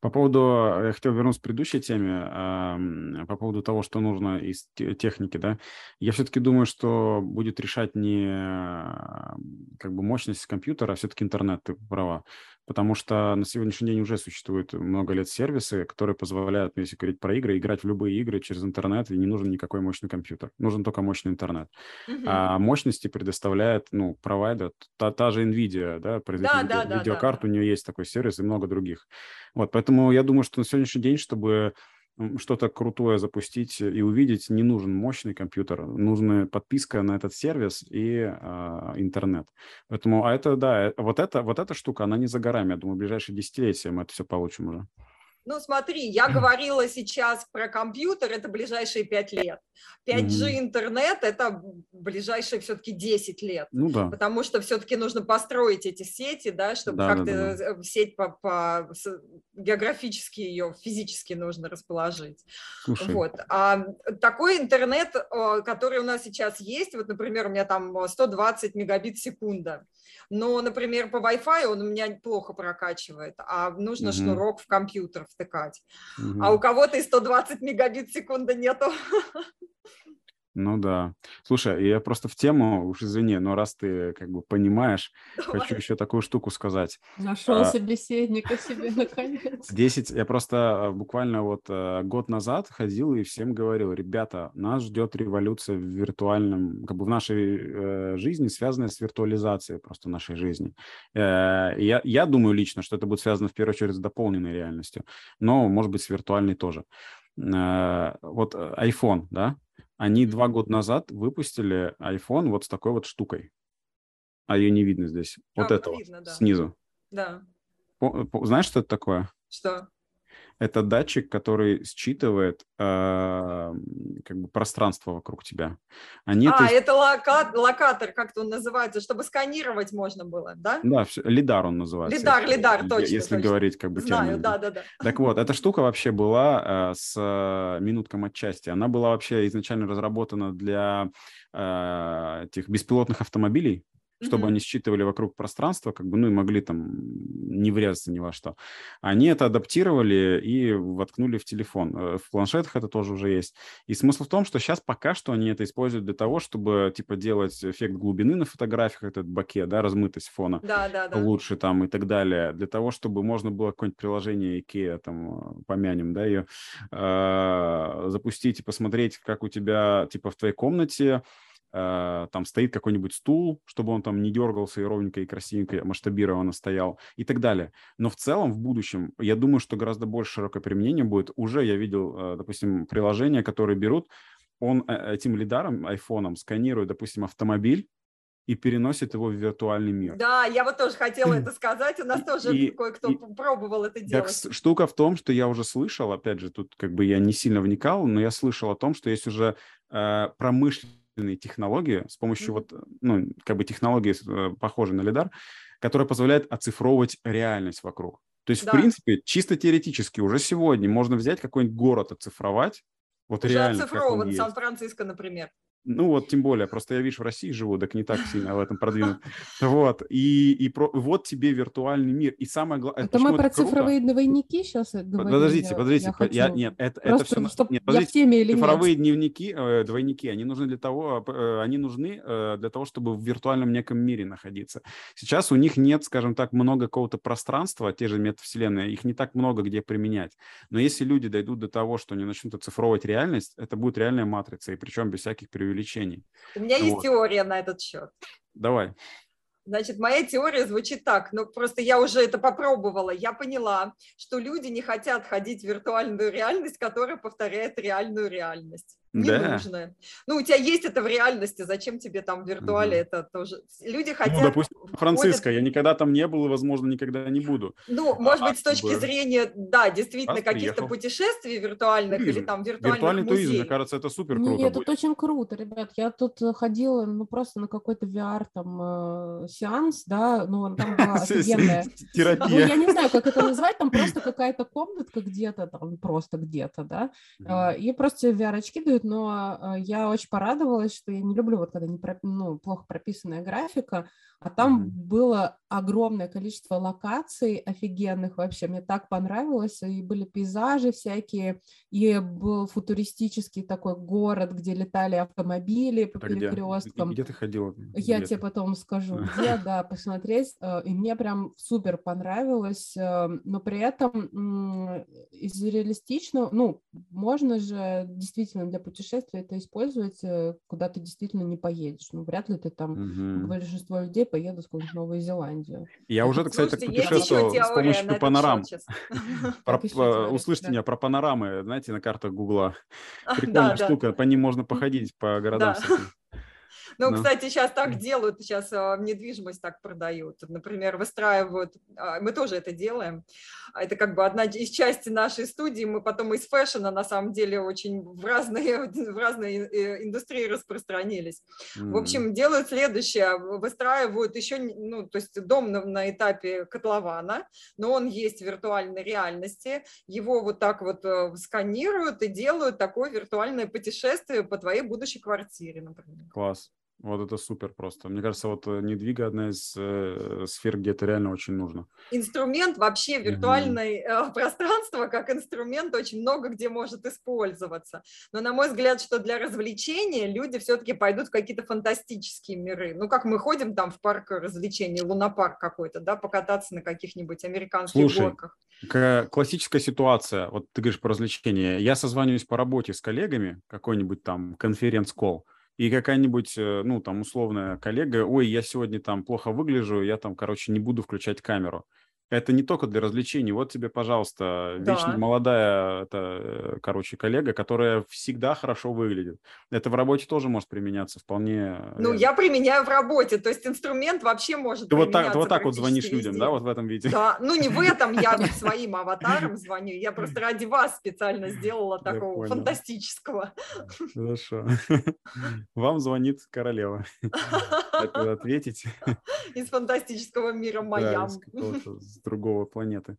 [SPEAKER 2] По поводу, я хотел вернуться к предыдущей теме, по поводу того, что нужно из техники, да, я все-таки думаю, что будет решать не как бы мощность компьютера, а все-таки интернет, ты права потому что на сегодняшний день уже существует много лет сервисы, которые позволяют, если говорить про игры, играть в любые игры через интернет, и не нужен никакой мощный компьютер, нужен только мощный интернет. Mm-hmm. А мощности предоставляет, ну, провайдер, та, та же NVIDIA, да, производитель да, да, видеокарт, да, да. у нее есть такой сервис и много других. Вот, поэтому я думаю, что на сегодняшний день, чтобы что-то крутое запустить и увидеть, не нужен мощный компьютер, нужна подписка на этот сервис и э, интернет. Поэтому, а это, да, э, вот, это, вот эта штука, она не за горами. Я думаю, в ближайшие десятилетия мы это все получим уже.
[SPEAKER 3] Ну, смотри, я говорила сейчас про компьютер, это ближайшие 5 лет. 5G mm-hmm. интернет – это ближайшие все-таки 10 лет. Ну да. Потому что все-таки нужно построить эти сети, да, чтобы да, как-то да, да. Э, сеть по, по, географически ее, физически нужно расположить. Слушай. Вот. А такой интернет, который у нас сейчас есть, вот, например, у меня там 120 мегабит в секунда но, например, по Wi-Fi он у меня плохо прокачивает, а нужно угу. шнурок в компьютер втыкать. Угу. А у кого-то и 120 мегабит в секунду нету.
[SPEAKER 2] Ну да. Слушай, я просто в тему, уж извини, но раз ты как бы понимаешь, Давай. хочу еще такую штуку сказать.
[SPEAKER 4] Нашел а, собеседника себе наконец.
[SPEAKER 2] Десять, я просто а, буквально вот а, год назад ходил и всем говорил, ребята, нас ждет революция в виртуальном, как бы в нашей э, жизни, связанная с виртуализацией просто нашей жизни. Э, я, я думаю лично, что это будет связано в первую очередь с дополненной реальностью, но может быть с виртуальной тоже. Э, вот э, iPhone, да, они два года назад выпустили iPhone вот с такой вот штукой. А ее не видно здесь. Вот а, это видно, вот, да. снизу.
[SPEAKER 3] Да.
[SPEAKER 2] Знаешь, что это такое?
[SPEAKER 3] Что?
[SPEAKER 2] Это датчик, который считывает э, как бы пространство вокруг тебя.
[SPEAKER 3] Они а, это, это лока... локатор, как-то он называется, чтобы сканировать можно было, да?
[SPEAKER 2] Да, все, лидар он называется.
[SPEAKER 3] Лидар, если, лидар, точно.
[SPEAKER 2] Если
[SPEAKER 3] точно.
[SPEAKER 2] говорить как бы
[SPEAKER 3] Знаю, да, да, да.
[SPEAKER 2] Так вот, эта штука вообще была э, с э, минутком отчасти. Она была вообще изначально разработана для э, этих беспилотных автомобилей, чтобы mm-hmm. они считывали вокруг пространства, как бы, ну и могли там не врезаться ни во что. Они это адаптировали и воткнули в телефон. Э, в планшетах это тоже уже есть. И смысл в том, что сейчас пока что они это используют для того, чтобы, типа, делать эффект глубины на фотографиях, этот баке, да, размытость фона
[SPEAKER 3] да, да, да.
[SPEAKER 2] лучше там и так далее, для того, чтобы можно было какое-нибудь приложение IKEA, там, помянем, да, ее, э, запустить и посмотреть, как у тебя, типа, в твоей комнате Э, там стоит какой-нибудь стул, чтобы он там не дергался и ровненько и красивенько масштабированно стоял и так далее. Но в целом в будущем, я думаю, что гораздо больше широкое применение будет. Уже я видел, э, допустим, приложения, которые берут, он э, этим лидаром, айфоном сканирует, допустим, автомобиль, и переносит его в виртуальный мир.
[SPEAKER 3] Да, я вот тоже хотела это сказать. У нас тоже кое-кто пробовал это делать.
[SPEAKER 2] Так, штука в том, что я уже слышал, опять же, тут как бы я не сильно вникал, но я слышал о том, что есть уже э, промышленные технологии с помощью mm-hmm. вот, ну, как бы технологии, э, похожей на лидар, которая позволяет оцифровывать реальность вокруг. То есть, да. в принципе, чисто теоретически уже сегодня можно взять какой-нибудь город, оцифровать, вот
[SPEAKER 3] уже
[SPEAKER 2] реально.
[SPEAKER 3] оцифрован, Сан-Франциско, например.
[SPEAKER 2] Ну вот, тем более, просто я, видишь, в России живу, так не так сильно в этом продвинут. Вот, и, и про, вот тебе виртуальный мир. И самое главное...
[SPEAKER 4] Это мы про это цифровые круто? двойники сейчас
[SPEAKER 2] говорим? Подождите, подождите. Я, хочу... я, нет, это, это все...
[SPEAKER 4] Чтоб нет, подождите. Я в теме или
[SPEAKER 2] цифровые
[SPEAKER 4] нет?
[SPEAKER 2] дневники, э, двойники, они нужны для того, э, они нужны э, для того, чтобы в виртуальном неком мире находиться. Сейчас у них нет, скажем так, много какого-то пространства, те же метавселенные, их не так много где применять. Но если люди дойдут до того, что они начнут оцифровывать реальность, это будет реальная матрица, и причем без всяких преувеличений.
[SPEAKER 3] У меня вот. есть теория на этот счет.
[SPEAKER 2] Давай.
[SPEAKER 3] Значит, моя теория звучит так, но просто я уже это попробовала. Я поняла, что люди не хотят ходить в виртуальную реальность, которая повторяет реальную реальность не да. нужно. Ну, у тебя есть это в реальности, зачем тебе там в виртуале угу. это тоже? Люди ну, хотят... Ну,
[SPEAKER 2] допустим, Франциско, я никогда там не был и, возможно, никогда не буду.
[SPEAKER 3] Ну, может а, быть, с точки бы... зрения, да, действительно, каких-то путешествий виртуальных туризм. или там виртуальных
[SPEAKER 2] Виртуальный
[SPEAKER 3] музеев.
[SPEAKER 2] туризм, мне кажется, это супер круто
[SPEAKER 4] Нет, это очень круто, ребят. Я тут э, ходила, ну, просто на какой-то VR там э, сеанс, да, ну, там была офигенная.
[SPEAKER 2] Терапия.
[SPEAKER 4] Ну, я не знаю, как это назвать, там просто какая-то комнатка где-то, там просто где-то, да, э, и просто VR-очки дают, но э, я очень порадовалась, что я не люблю вот когда не ну, плохо прописанная графика, а там mm-hmm. было огромное количество локаций офигенных вообще. Мне так понравилось. И были пейзажи всякие, и был футуристический такой город, где летали автомобили по Это перекресткам.
[SPEAKER 2] Где? где ты ходила?
[SPEAKER 4] Я где тебе потом скажу, где, да, посмотреть. Э, и мне прям супер понравилось. Э, но при этом из реалистичного, ну, можно же действительно для путешествия это использовать, э, куда ты действительно не поедешь. Ну, вряд ли ты там большинство людей поеду с в Новую Зеландию.
[SPEAKER 2] Я уже, кстати, так путешествовал с помощью панорам. Услышьте меня про панорамы, знаете, на картах Гугла. Прикольная штука, по ним можно походить по городам.
[SPEAKER 3] Ну, ну, кстати, сейчас так делают, сейчас а, недвижимость так продают. Например, выстраивают, а, мы тоже это делаем. Это как бы одна из части нашей студии. Мы потом из фэшена, на самом деле, очень в разные, в разные э, индустрии распространились. В общем, делают следующее. Выстраивают еще, ну, то есть дом на, на этапе котлована, но он есть в виртуальной реальности. Его вот так вот э, сканируют и делают такое виртуальное путешествие по твоей будущей квартире, например.
[SPEAKER 2] Класс. Вот это супер просто. Мне кажется, вот э, недвига одна из э, сфер, где это реально очень нужно.
[SPEAKER 3] Инструмент вообще виртуальное mm-hmm. пространство как инструмент очень много где может использоваться. Но на мой взгляд, что для развлечения люди все-таки пойдут в какие-то фантастические миры. Ну как мы ходим там в парк развлечений, лунопарк какой-то, да, покататься на каких-нибудь американских
[SPEAKER 2] Слушай,
[SPEAKER 3] горках.
[SPEAKER 2] Классическая ситуация. Вот ты говоришь про развлечения. Я созваниваюсь по работе с коллегами, какой-нибудь там конференц-колл и какая-нибудь, э, ну, там, условная коллега, ой, я сегодня там плохо выгляжу, я там, короче, не буду включать камеру это не только для развлечений. Вот тебе, пожалуйста, да. вечно молодая, это, короче, коллега, которая всегда хорошо выглядит. Это в работе тоже может применяться вполне.
[SPEAKER 3] Ну, я применяю в работе, то есть инструмент вообще может
[SPEAKER 2] Ты вот так, ты вот так вот звонишь везде. людям, да, вот в этом виде?
[SPEAKER 3] Да, ну не в этом, я своим аватаром звоню, я просто ради вас специально сделала такого фантастического.
[SPEAKER 2] Хорошо. Вам звонит королева. Ответить.
[SPEAKER 3] Из фантастического мира Майям
[SPEAKER 2] с другого планеты.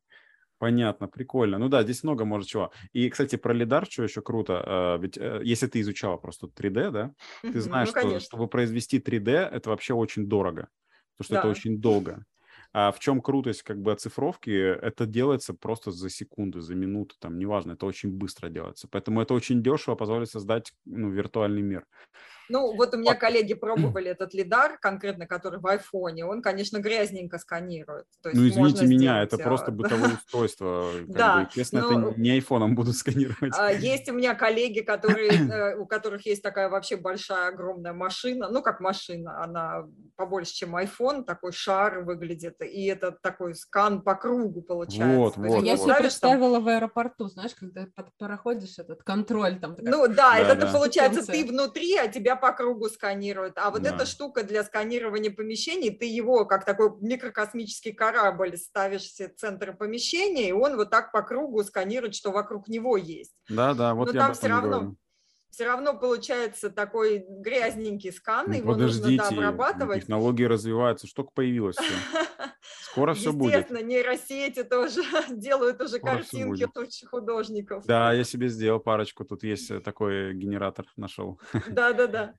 [SPEAKER 2] Понятно, прикольно. Ну да, здесь много может чего. И, кстати, про лидар, что еще круто, а, ведь э, если ты изучала просто 3D, да, ты знаешь, ну, что чтобы произвести 3D, это вообще очень дорого, потому что да. это очень долго. А в чем крутость как бы оцифровки? Это делается просто за секунду, за минуту, там, неважно, это очень быстро делается. Поэтому это очень дешево позволит создать ну, виртуальный мир.
[SPEAKER 3] Ну, вот у меня коллеги пробовали этот лидар, конкретно который в айфоне, он, конечно, грязненько сканирует.
[SPEAKER 2] То есть ну, извините меня, сделать... это просто бытовое устройство. Да. Естественно, это не айфоном будут сканировать.
[SPEAKER 3] А, есть у меня коллеги, которые, э, у которых есть такая вообще большая, огромная машина, ну, как машина, она побольше, чем iPhone, такой шар выглядит, и это такой скан по кругу получается.
[SPEAKER 2] Вот, вот.
[SPEAKER 4] Я себе представила в аэропорту, знаешь, когда проходишь этот контроль там.
[SPEAKER 3] Ну, да, это получается ты внутри, а тебя по кругу сканируют. А вот да. эта штука для сканирования помещений, ты его как такой микрокосмический корабль ставишь в центр помещения, и он вот так по кругу сканирует, что вокруг него есть.
[SPEAKER 2] Да, да, вот Но я там все равно. Говорю
[SPEAKER 3] все равно получается такой грязненький скан,
[SPEAKER 2] ну,
[SPEAKER 3] его
[SPEAKER 2] подождите,
[SPEAKER 3] нужно да, обрабатывать.
[SPEAKER 2] технологии развиваются, что появилось все. Скоро все будет.
[SPEAKER 3] Естественно, нейросети тоже делают уже Скоро картинки лучших художников.
[SPEAKER 2] Да, я себе сделал парочку, тут есть э, такой генератор, нашел.
[SPEAKER 3] Да-да-да.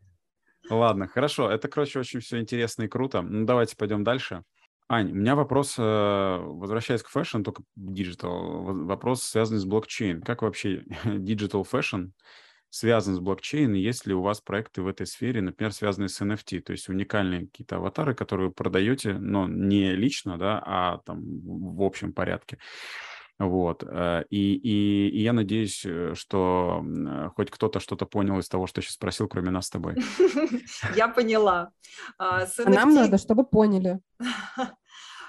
[SPEAKER 2] Ладно, хорошо, это, короче, очень все интересно и круто. Ну, давайте пойдем дальше. Ань, у меня вопрос, э, возвращаясь к fashion, только digital, вопрос связанный с блокчейн. Как вообще digital fashion связан с блокчейн, есть ли у вас проекты в этой сфере, например, связанные с NFT, то есть уникальные какие-то аватары, которые вы продаете, но не лично, да, а там в общем порядке. Вот. Э, и, и, и я надеюсь, э, что хоть кто-то что-то понял из того, что я сейчас спросил, кроме нас с тобой.
[SPEAKER 3] Я поняла.
[SPEAKER 4] А, а нам надо, чтобы поняли.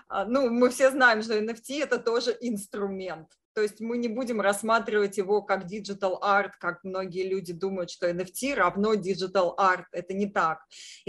[SPEAKER 3] А, ну, мы все знаем, что NFT – это тоже инструмент. То есть мы не будем рассматривать его как digital art, как многие люди думают, что NFT равно digital art. Это не так.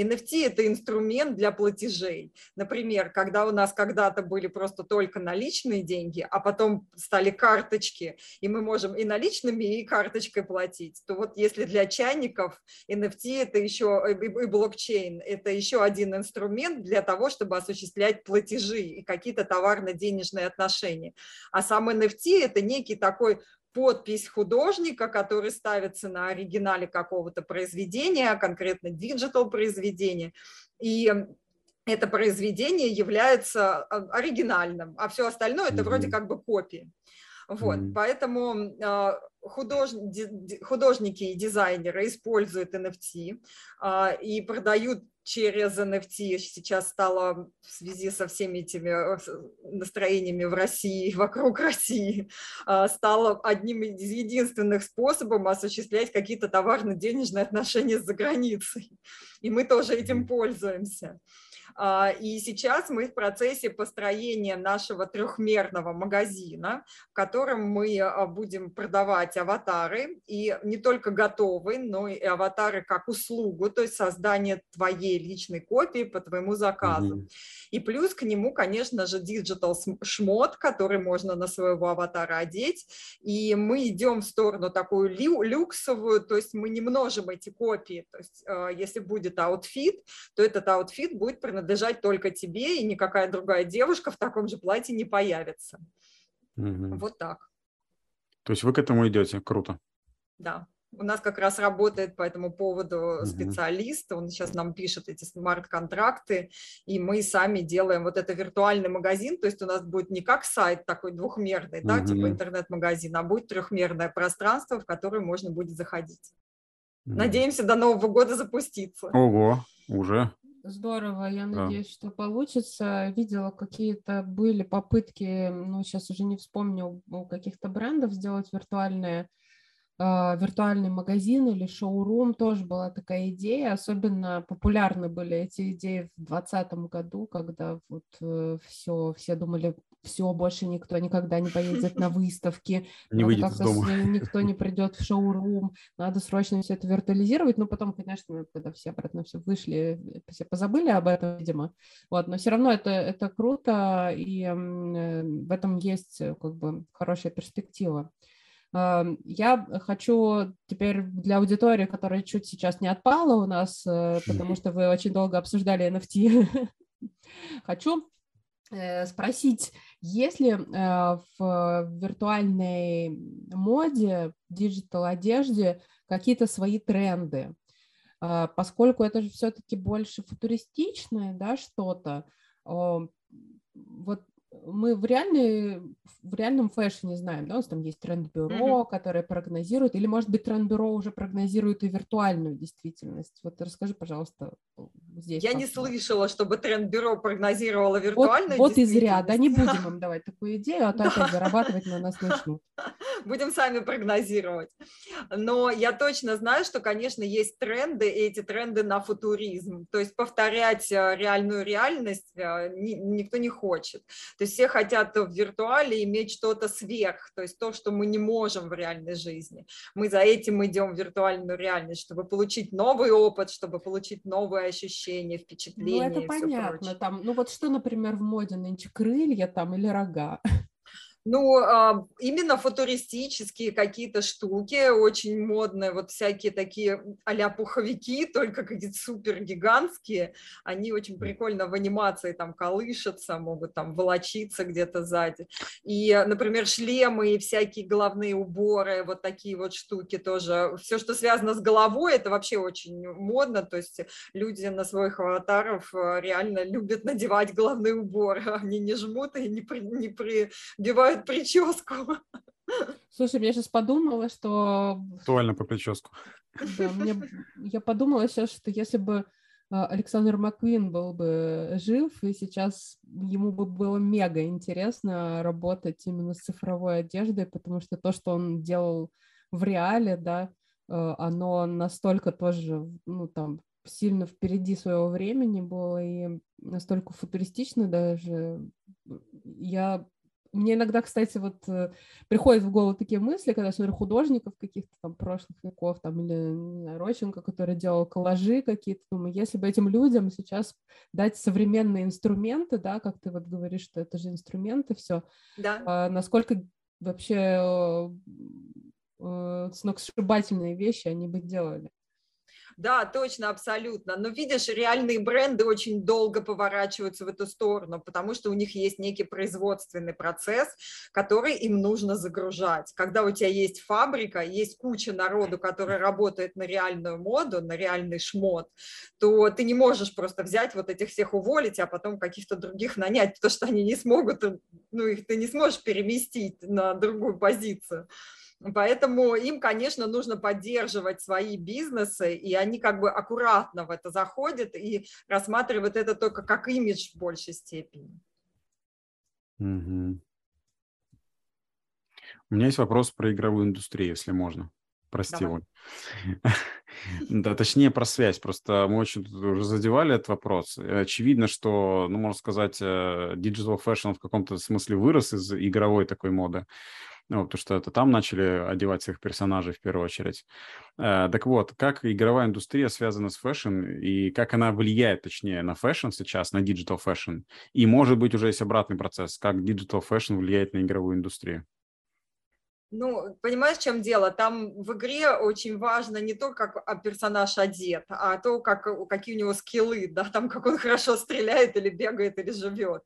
[SPEAKER 3] NFT – это инструмент для платежей. Например, когда у нас когда-то были просто только наличные деньги, а потом стали карточки, и мы можем и наличными, и карточкой платить, то вот если для чайников NFT – это еще и блокчейн, это еще один инструмент для того, чтобы осуществлять платежи и какие-то товарно-денежные отношения. А сам NFT это некий такой подпись художника, который ставится на оригинале какого-то произведения, конкретно digital произведения. И это произведение является а, оригинальным, а все остальное это вроде как бы копии. Вот, mm-hmm. поэтому а, худож... художники и дизайнеры используют NFT а, и продают через NFT сейчас стало в связи со всеми этими э, настроениями в России, вокруг России, а, стало одним из единственных способов осуществлять какие-то товарно-денежные отношения с границей. И мы тоже этим пользуемся. А, и сейчас мы в процессе построения нашего трехмерного магазина, в котором мы а, будем продавать аватары, и не только готовые, но и аватары как услугу, то есть создание твоей личной копии по твоему заказу. Mm-hmm. И плюс к нему, конечно же, digital шмот, который можно на своего аватара одеть. И мы идем в сторону такую лю- люксовую, то есть мы не множим эти копии. То есть а, если будет аутфит, то этот аутфит будет принадлежать принадлежать только тебе, и никакая другая девушка в таком же платье не появится. Угу. Вот так.
[SPEAKER 2] То есть вы к этому идете, круто.
[SPEAKER 3] Да. У нас как раз работает по этому поводу специалист, он сейчас нам пишет эти смарт-контракты, и мы сами делаем вот это виртуальный магазин, то есть у нас будет не как сайт такой двухмерный, да, типа интернет-магазин, а будет трехмерное пространство, в которое можно будет заходить. Надеемся до Нового года запуститься.
[SPEAKER 2] Ого, уже.
[SPEAKER 4] Здорово, я надеюсь, что получится. Видела какие-то были попытки, ну сейчас уже не вспомню, у каких-то брендов сделать виртуальные виртуальный магазин или шоурум, тоже была такая идея. Особенно популярны были эти идеи в 2020 году, когда вот э, все, все думали, все, больше никто никогда не поедет на выставки,
[SPEAKER 2] не выйдет из дома.
[SPEAKER 4] никто не придет в шоурум, надо срочно все это виртуализировать. Но потом, конечно, когда все обратно все вышли, все позабыли об этом, видимо. Вот, но все равно это, это круто, и э, в этом есть э, как бы хорошая перспектива. Я хочу теперь для аудитории, которая чуть сейчас не отпала у нас, э, потому что вы очень долго обсуждали NFT, хочу э, спросить, есть ли э, в виртуальной моде, digital одежде какие-то свои тренды? Поскольку это же все-таки больше футуристичное, да, что-то, вот мы в, реальной, в реальном fashion -е знаем, да, у нас там есть тренд-бюро, mm-hmm. которое прогнозирует, или, может быть, тренд-бюро уже прогнозирует и виртуальную действительность. Вот расскажи, пожалуйста, здесь.
[SPEAKER 3] Я не слышала, чтобы тренд-бюро прогнозировало виртуальную
[SPEAKER 4] вот, вот и зря, да, не будем им давать такую идею, а то опять зарабатывать на нас начнут.
[SPEAKER 3] Будем сами прогнозировать. Но я точно знаю, что, конечно, есть тренды, и эти тренды на футуризм. То есть повторять э, реальную реальность э, никто не хочет. То есть все хотят в виртуале иметь что-то сверх, то есть то, что мы не можем в реальной жизни. Мы за этим идем в виртуальную реальность, чтобы получить новый опыт, чтобы получить новые ощущения, впечатления.
[SPEAKER 4] Ну, это понятно. Там, ну вот что, например, в моде нынче, крылья там или рога?
[SPEAKER 3] Ну, а, именно футуристические какие-то штуки, очень модные, вот всякие такие а пуховики, только какие-то супер гигантские, они очень прикольно в анимации там колышутся, могут там волочиться где-то сзади. И, например, шлемы и всякие головные уборы, вот такие вот штуки тоже. Все, что связано с головой, это вообще очень модно, то есть люди на своих аватаров а, реально любят надевать головные уборы, они не жмут и не, при, не прибивают делает прическу.
[SPEAKER 4] Слушай, я сейчас подумала, что...
[SPEAKER 2] Актуально по прическу.
[SPEAKER 4] Да, мне... Я подумала сейчас, что если бы а, Александр Маквин был бы жив, и сейчас ему бы было мега интересно работать именно с цифровой одеждой, потому что то, что он делал в реале, да, а, оно настолько тоже, ну, там, сильно впереди своего времени было и настолько футуристично даже. Я мне иногда, кстати, вот э, приходят в голову такие мысли, когда смотрю художников каких-то там прошлых веков, там, или, не знаю, Рощенко, который делал коллажи какие-то, думаю, если бы этим людям сейчас дать современные инструменты, да, как ты вот говоришь, что это же инструменты, все,
[SPEAKER 3] да.
[SPEAKER 4] а, насколько вообще э, э, сногсшибательные вещи они бы делали.
[SPEAKER 3] Да, точно, абсолютно. Но видишь, реальные бренды очень долго поворачиваются в эту сторону, потому что у них есть некий производственный процесс, который им нужно загружать. Когда у тебя есть фабрика, есть куча народу, который работает на реальную моду, на реальный шмот, то ты не можешь просто взять вот этих всех уволить, а потом каких-то других нанять, потому что они не смогут, ну их ты не сможешь переместить на другую позицию. Поэтому им, конечно, нужно поддерживать свои бизнесы, и они как бы аккуратно в это заходят и рассматривают это только как имидж в большей степени.
[SPEAKER 2] Угу. У меня есть вопрос про игровую индустрию, если можно. Прости, Давай. Да, точнее про связь. Просто мы очень уже задевали этот вопрос. Очевидно, что, ну, можно сказать, э, digital fashion в каком-то смысле вырос из игровой такой моды. Ну, потому что это там начали одевать своих персонажей в первую очередь. Э, так вот, как игровая индустрия связана с fashion и как она влияет, точнее, на fashion сейчас, на digital fashion? И, может быть, уже есть обратный процесс, как digital fashion влияет на игровую индустрию?
[SPEAKER 3] Ну, понимаешь, в чем дело? Там в игре очень важно не то, как а, персонаж одет, а то, как, какие у него скиллы, да, там, как он хорошо стреляет или бегает или живет.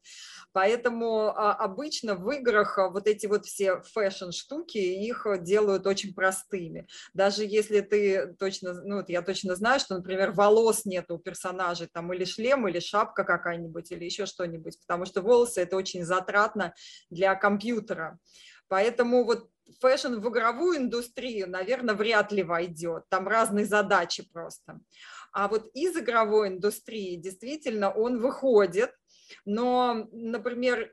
[SPEAKER 3] Поэтому а, обычно в играх а, вот эти вот все fashion-штуки, их делают очень простыми. Даже если ты точно, ну, вот я точно знаю, что, например, волос нет у персонажей, там или шлем, или шапка какая-нибудь, или еще что-нибудь, потому что волосы – это очень затратно для компьютера. Поэтому вот fashion в игровую индустрию, наверное, вряд ли войдет. Там разные задачи просто. А вот из игровой индустрии действительно он выходит, но, например,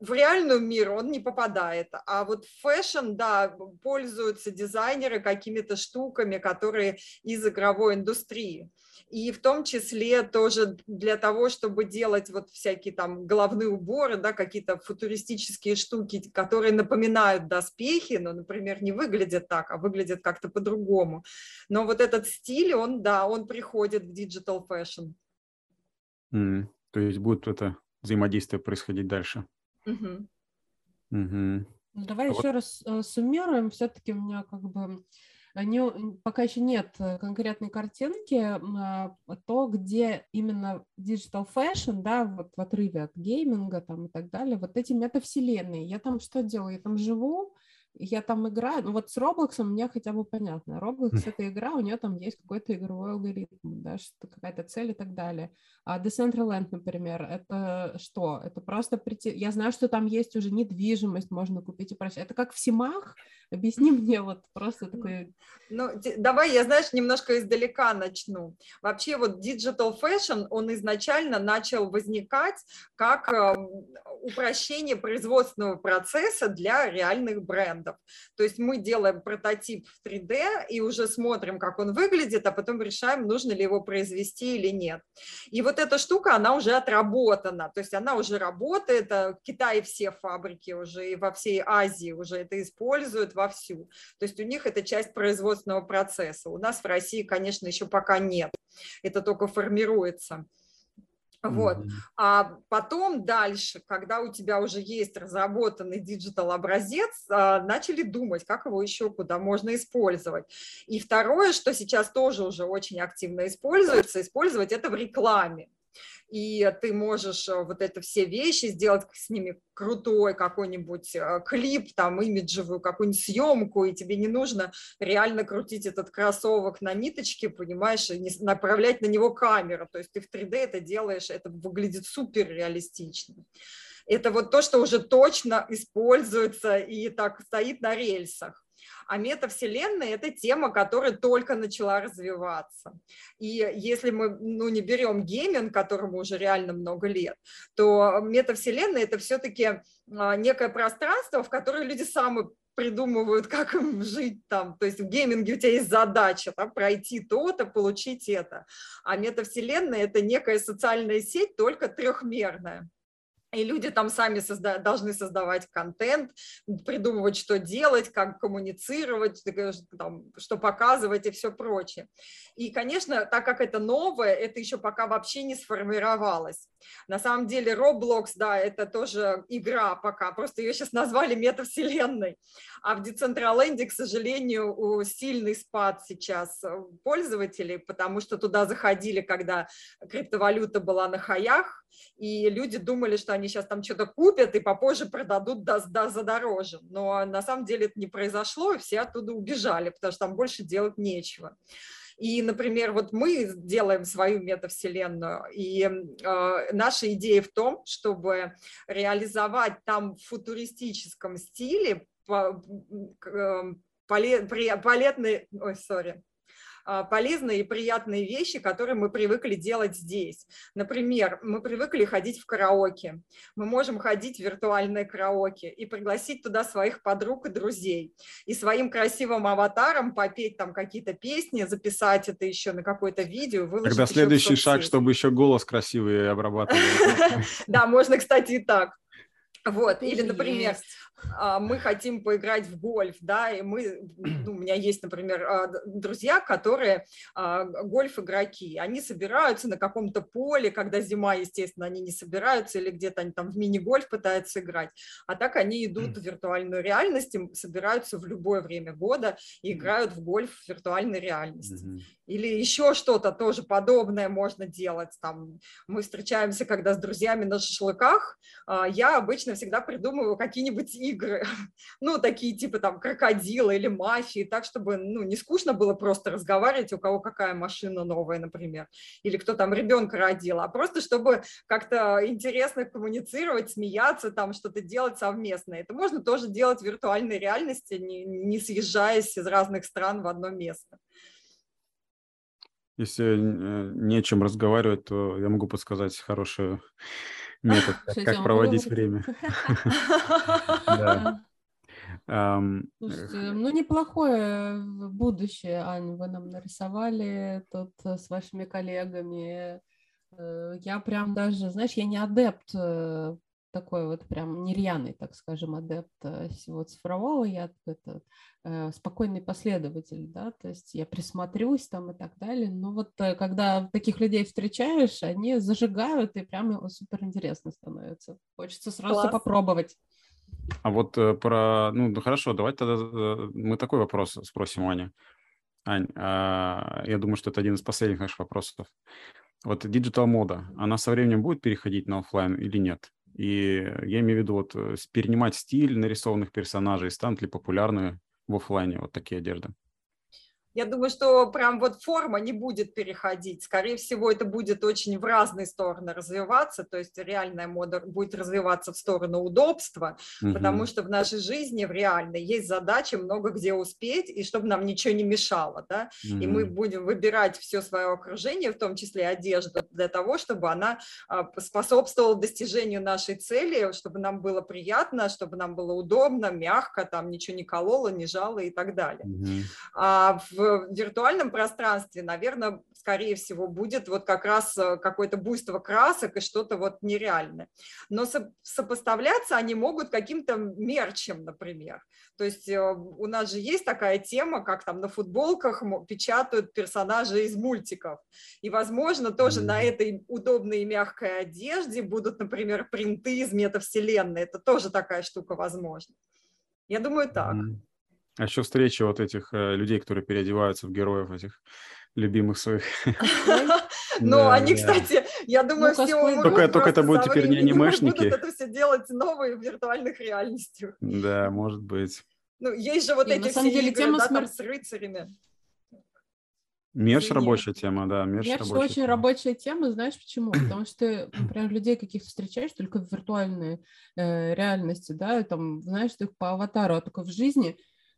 [SPEAKER 3] в реальную мир он не попадает. А вот fashion, да, пользуются дизайнеры какими-то штуками, которые из игровой индустрии и в том числе тоже для того, чтобы делать вот всякие там головные уборы, да, какие-то футуристические штуки, которые напоминают доспехи, но, например, не выглядят так, а выглядят как-то по-другому. Но вот этот стиль, он, да, он приходит в digital fashion.
[SPEAKER 2] Mm, то есть будет это взаимодействие происходить дальше.
[SPEAKER 3] Угу.
[SPEAKER 4] Угу. Давай а еще вот... раз э, суммируем. Все-таки у меня как бы они, пока еще нет э, конкретной картинки, а, то, где именно digital fashion, да, вот в отрыве от гейминга там и так далее, вот эти метавселенные. Я там что делаю? Я там живу, я там играю, ну вот с Roblox мне хотя бы понятно. Roblox — это игра, у нее там есть какой-то игровой алгоритм, да, что какая-то цель и так далее. А Decentraland, например, это что? Это просто прийти... Я знаю, что там есть уже недвижимость, можно купить и прочее. Это как в Симах? Объясни мне вот просто такой...
[SPEAKER 3] Ну, давай я, знаешь, немножко издалека начну. Вообще вот digital fashion, он изначально начал возникать как эм, упрощение производственного процесса для реальных брендов. То есть мы делаем прототип в 3D и уже смотрим, как он выглядит, а потом решаем, нужно ли его произвести или нет. И вот эта штука, она уже отработана, то есть она уже работает, а в Китае все фабрики уже и во всей Азии уже это используют вовсю. То есть у них это часть производственного процесса. У нас в России, конечно, еще пока нет. Это только формируется. Вот. Mm-hmm. А потом дальше, когда у тебя уже есть разработанный digital образец, а, начали думать, как его еще куда можно использовать. И второе, что сейчас тоже уже очень активно используется, использовать это в рекламе и ты можешь э, вот это все вещи сделать с ними крутой какой-нибудь э, клип, там, имиджевую какую-нибудь съемку, и тебе не нужно реально крутить этот кроссовок на ниточке, понимаешь, и не направлять на него камеру, то есть ты в 3D это делаешь, это выглядит супер реалистично. Это вот то, что уже точно используется и так стоит на рельсах. А метавселенная – это тема, которая только начала развиваться. И если мы ну, не берем гейминг, которому уже реально много лет, то метавселенная – это все-таки а, некое пространство, в которое люди сами придумывают, как им жить там. То есть в гейминге у тебя есть задача да, пройти то-то, получить это. А метавселенная – это некая социальная сеть, только трехмерная и люди там сами созда должны создавать контент, придумывать, что делать, как коммуницировать, там, что показывать и все прочее. И, конечно, так как это новое, это еще пока вообще не сформировалось. На самом деле Roblox, да, это тоже игра пока, просто ее сейчас назвали метавселенной. А в Decentraland, к сожалению, сильный спад сейчас пользователей, потому что туда заходили, когда криптовалюта была на хаях, и люди думали, что они сейчас там что-то купят и попозже продадут до, до, за дороже. Но на самом деле это не произошло, и все оттуда убежали, потому что там больше делать нечего. И, например, вот мы делаем свою метавселенную, и э, наша идея в том, чтобы реализовать там в футуристическом стиле по, э, полезные, ой, сори, полезные и приятные вещи, которые мы привыкли делать здесь. Например, мы привыкли ходить в караоке. Мы можем ходить в виртуальное караоке и пригласить туда своих подруг и друзей. И своим красивым аватаром попеть там какие-то песни, записать это еще на какое-то видео,
[SPEAKER 2] выложить Тогда следующий шаг, чтобы еще голос красивый обрабатывать.
[SPEAKER 3] Да, можно, кстати, и так. Вот, или, например, есть. А, мы хотим поиграть в гольф, да, и мы, ну, у меня есть, например, а, друзья, которые а, гольф-игроки, они собираются на каком-то поле, когда зима, естественно, они не собираются, или где-то они там в мини-гольф пытаются играть, а так они идут в виртуальную реальность, собираются в любое время года и играют в гольф в виртуальной реальности. Или еще что-то тоже подобное можно делать. Там мы встречаемся, когда с друзьями на шашлыках, я обычно всегда придумываю какие-нибудь игры, ну, такие типа там крокодила или мафии, так, чтобы, ну, не скучно было просто разговаривать, у кого какая машина новая, например, или кто там ребенка родил, а просто чтобы как-то интересно коммуницировать, смеяться, там что-то делать совместно. Это можно тоже делать в виртуальной реальности, не, не съезжаясь из разных стран в одно место.
[SPEAKER 2] Если э, не чем разговаривать, то я могу подсказать хорошую метод, как, как проводить время.
[SPEAKER 4] Слушайте, ну неплохое будущее, Ань, вы нам нарисовали тут э, с вашими коллегами. Э, я прям даже, знаешь, я не адепт э, такой вот прям нерьяный, так скажем, адепт всего цифрового, я это, э, спокойный последователь, да, то есть я присмотрюсь там и так далее, но вот э, когда таких людей встречаешь, они зажигают и прям супер интересно становится. Хочется сразу Класс. попробовать.
[SPEAKER 2] А вот э, про, ну хорошо, давайте тогда э, мы такой вопрос спросим Аня. Ань, а, я думаю, что это один из последних наших вопросов. Вот digital мода, она со временем будет переходить на офлайн или нет? И я имею в виду вот э, перенимать стиль нарисованных персонажей, станут ли популярны в офлайне вот такие одежды?
[SPEAKER 3] Я думаю, что прям вот форма не будет переходить. Скорее всего, это будет очень в разные стороны развиваться. То есть реальная мода будет развиваться в сторону удобства, угу. потому что в нашей жизни, в реальной, есть задача много где успеть, и чтобы нам ничего не мешало. Да? Угу. И мы будем выбирать все свое окружение, в том числе одежду, для того, чтобы она а, способствовала достижению нашей цели, чтобы нам было приятно, чтобы нам было удобно, мягко, там ничего не кололо, не жало и так далее. Угу. А в в виртуальном пространстве, наверное, скорее всего, будет вот как раз э, какое-то буйство красок и что-то вот нереальное. Но сопоставляться они могут каким-то мерчем, например. То есть э, у нас же есть такая тема, как там на футболках печатают персонажи из мультиков. И, возможно, тоже mm-hmm. на этой удобной и мягкой одежде будут, например, принты из метавселенной. Это тоже такая штука возможна. Я думаю, так. Mm-hmm.
[SPEAKER 2] А еще встреча вот этих э, людей, которые переодеваются в героев этих любимых своих.
[SPEAKER 3] Ну, они, кстати, я думаю, все умрут.
[SPEAKER 2] Только, это будет теперь не анимешники.
[SPEAKER 3] Будут это все делать новые в виртуальных реальностях.
[SPEAKER 2] Да, может быть.
[SPEAKER 3] Ну, есть же вот эти все игры, да, там с рыцарями.
[SPEAKER 2] Меж рабочая тема, да. Меж,
[SPEAKER 4] меж рабочая очень тема. рабочая тема, знаешь почему? Потому что, например, людей каких встречаешь только в виртуальной э, реальности, да, там, знаешь, ты их по аватару, а только в жизни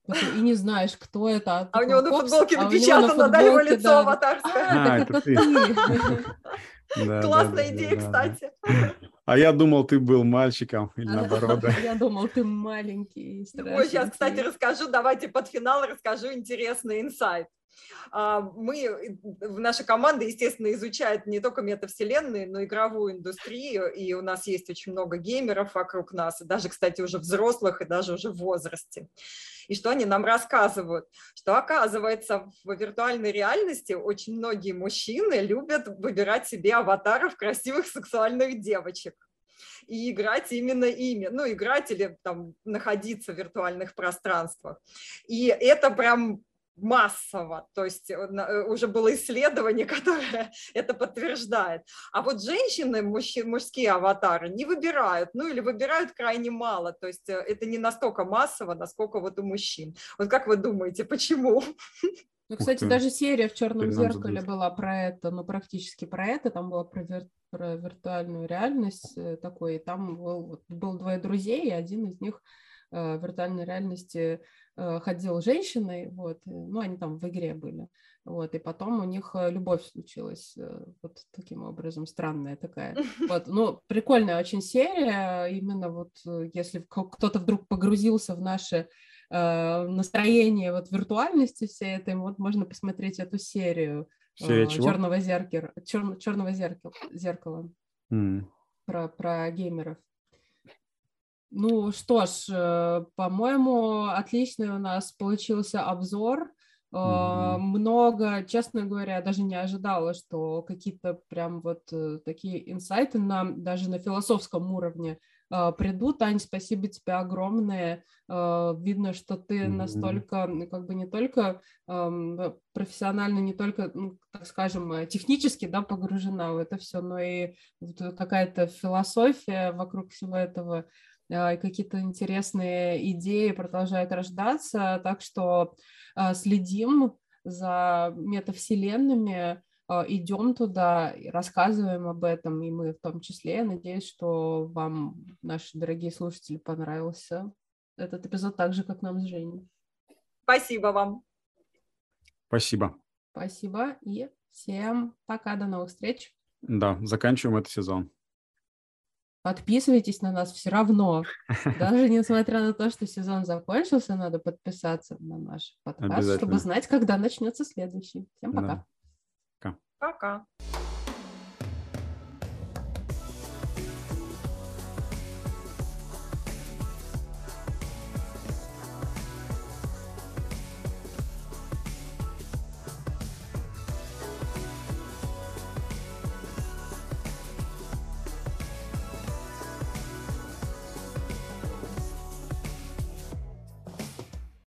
[SPEAKER 4] и не знаешь, кто это.
[SPEAKER 3] А, а у него на футболке а напечатано, да, его лицо аватарское.
[SPEAKER 4] А, так это ты.
[SPEAKER 3] Классная идея, кстати.
[SPEAKER 2] А я думал, ты был мальчиком, или наоборот.
[SPEAKER 4] Я думал, ты маленький.
[SPEAKER 3] Ой, сейчас, кстати, расскажу, давайте под финал расскажу интересный инсайт. А, мы, наша команда, естественно, изучает не только метавселенные, но и игровую индустрию, и у нас есть очень много геймеров вокруг нас, и даже, кстати, уже взрослых, и даже уже в возрасте. И что они нам рассказывают? Что, оказывается, в виртуальной реальности очень многие мужчины любят выбирать себе аватаров красивых сексуальных девочек и играть именно ими, ну, играть или там находиться в виртуальных пространствах. И это прям массово, то есть э, э, уже было исследование, которое это подтверждает. А вот женщины, мужчи, мужские аватары не выбирают, ну или выбирают крайне мало, то есть э, это не настолько массово, насколько вот у мужчин. Вот как вы думаете, почему?
[SPEAKER 4] Ну, кстати, даже серия в черном зеркале задать. была про это, ну, практически про это, там была про, вир... про виртуальную реальность такой, и там был, был двое друзей, и один из них в виртуальной реальности Э, ходил женщиной, вот, ну, они там в игре были, вот, и потом у них э, любовь случилась э, вот таким образом, странная такая. Вот, ну, прикольная очень серия, именно вот если кто-то вдруг погрузился в наше настроение вот виртуальности всей этой, вот можно посмотреть эту серию
[SPEAKER 2] Серия
[SPEAKER 4] черного зеркала, чер, черного зеркала, зеркала mm. про, про геймеров. Ну что ж, э, по-моему, отличный у нас получился обзор. Mm-hmm. Много, честно говоря, даже не ожидала, что какие-то прям вот э, такие инсайты нам даже на философском уровне придут. Ань, спасибо тебе огромное. Видно, что ты mm-hmm. настолько, как бы не только профессионально, не только, ну, так скажем, технически да, погружена в это все, но и какая-то философия вокруг всего этого и какие-то интересные идеи продолжают рождаться, так что а, следим за метавселенными, а, идем туда, рассказываем об этом, и мы в том числе. Я надеюсь, что вам, наши дорогие слушатели, понравился этот эпизод так же, как нам с Женей.
[SPEAKER 3] Спасибо вам.
[SPEAKER 2] Спасибо.
[SPEAKER 4] Спасибо и всем пока, до новых встреч.
[SPEAKER 2] Да, заканчиваем этот сезон
[SPEAKER 4] подписывайтесь на нас все равно. Даже несмотря на то, что сезон закончился, надо подписаться на наш подкаст, чтобы знать, когда начнется следующий. Всем пока.
[SPEAKER 3] Да. Пока.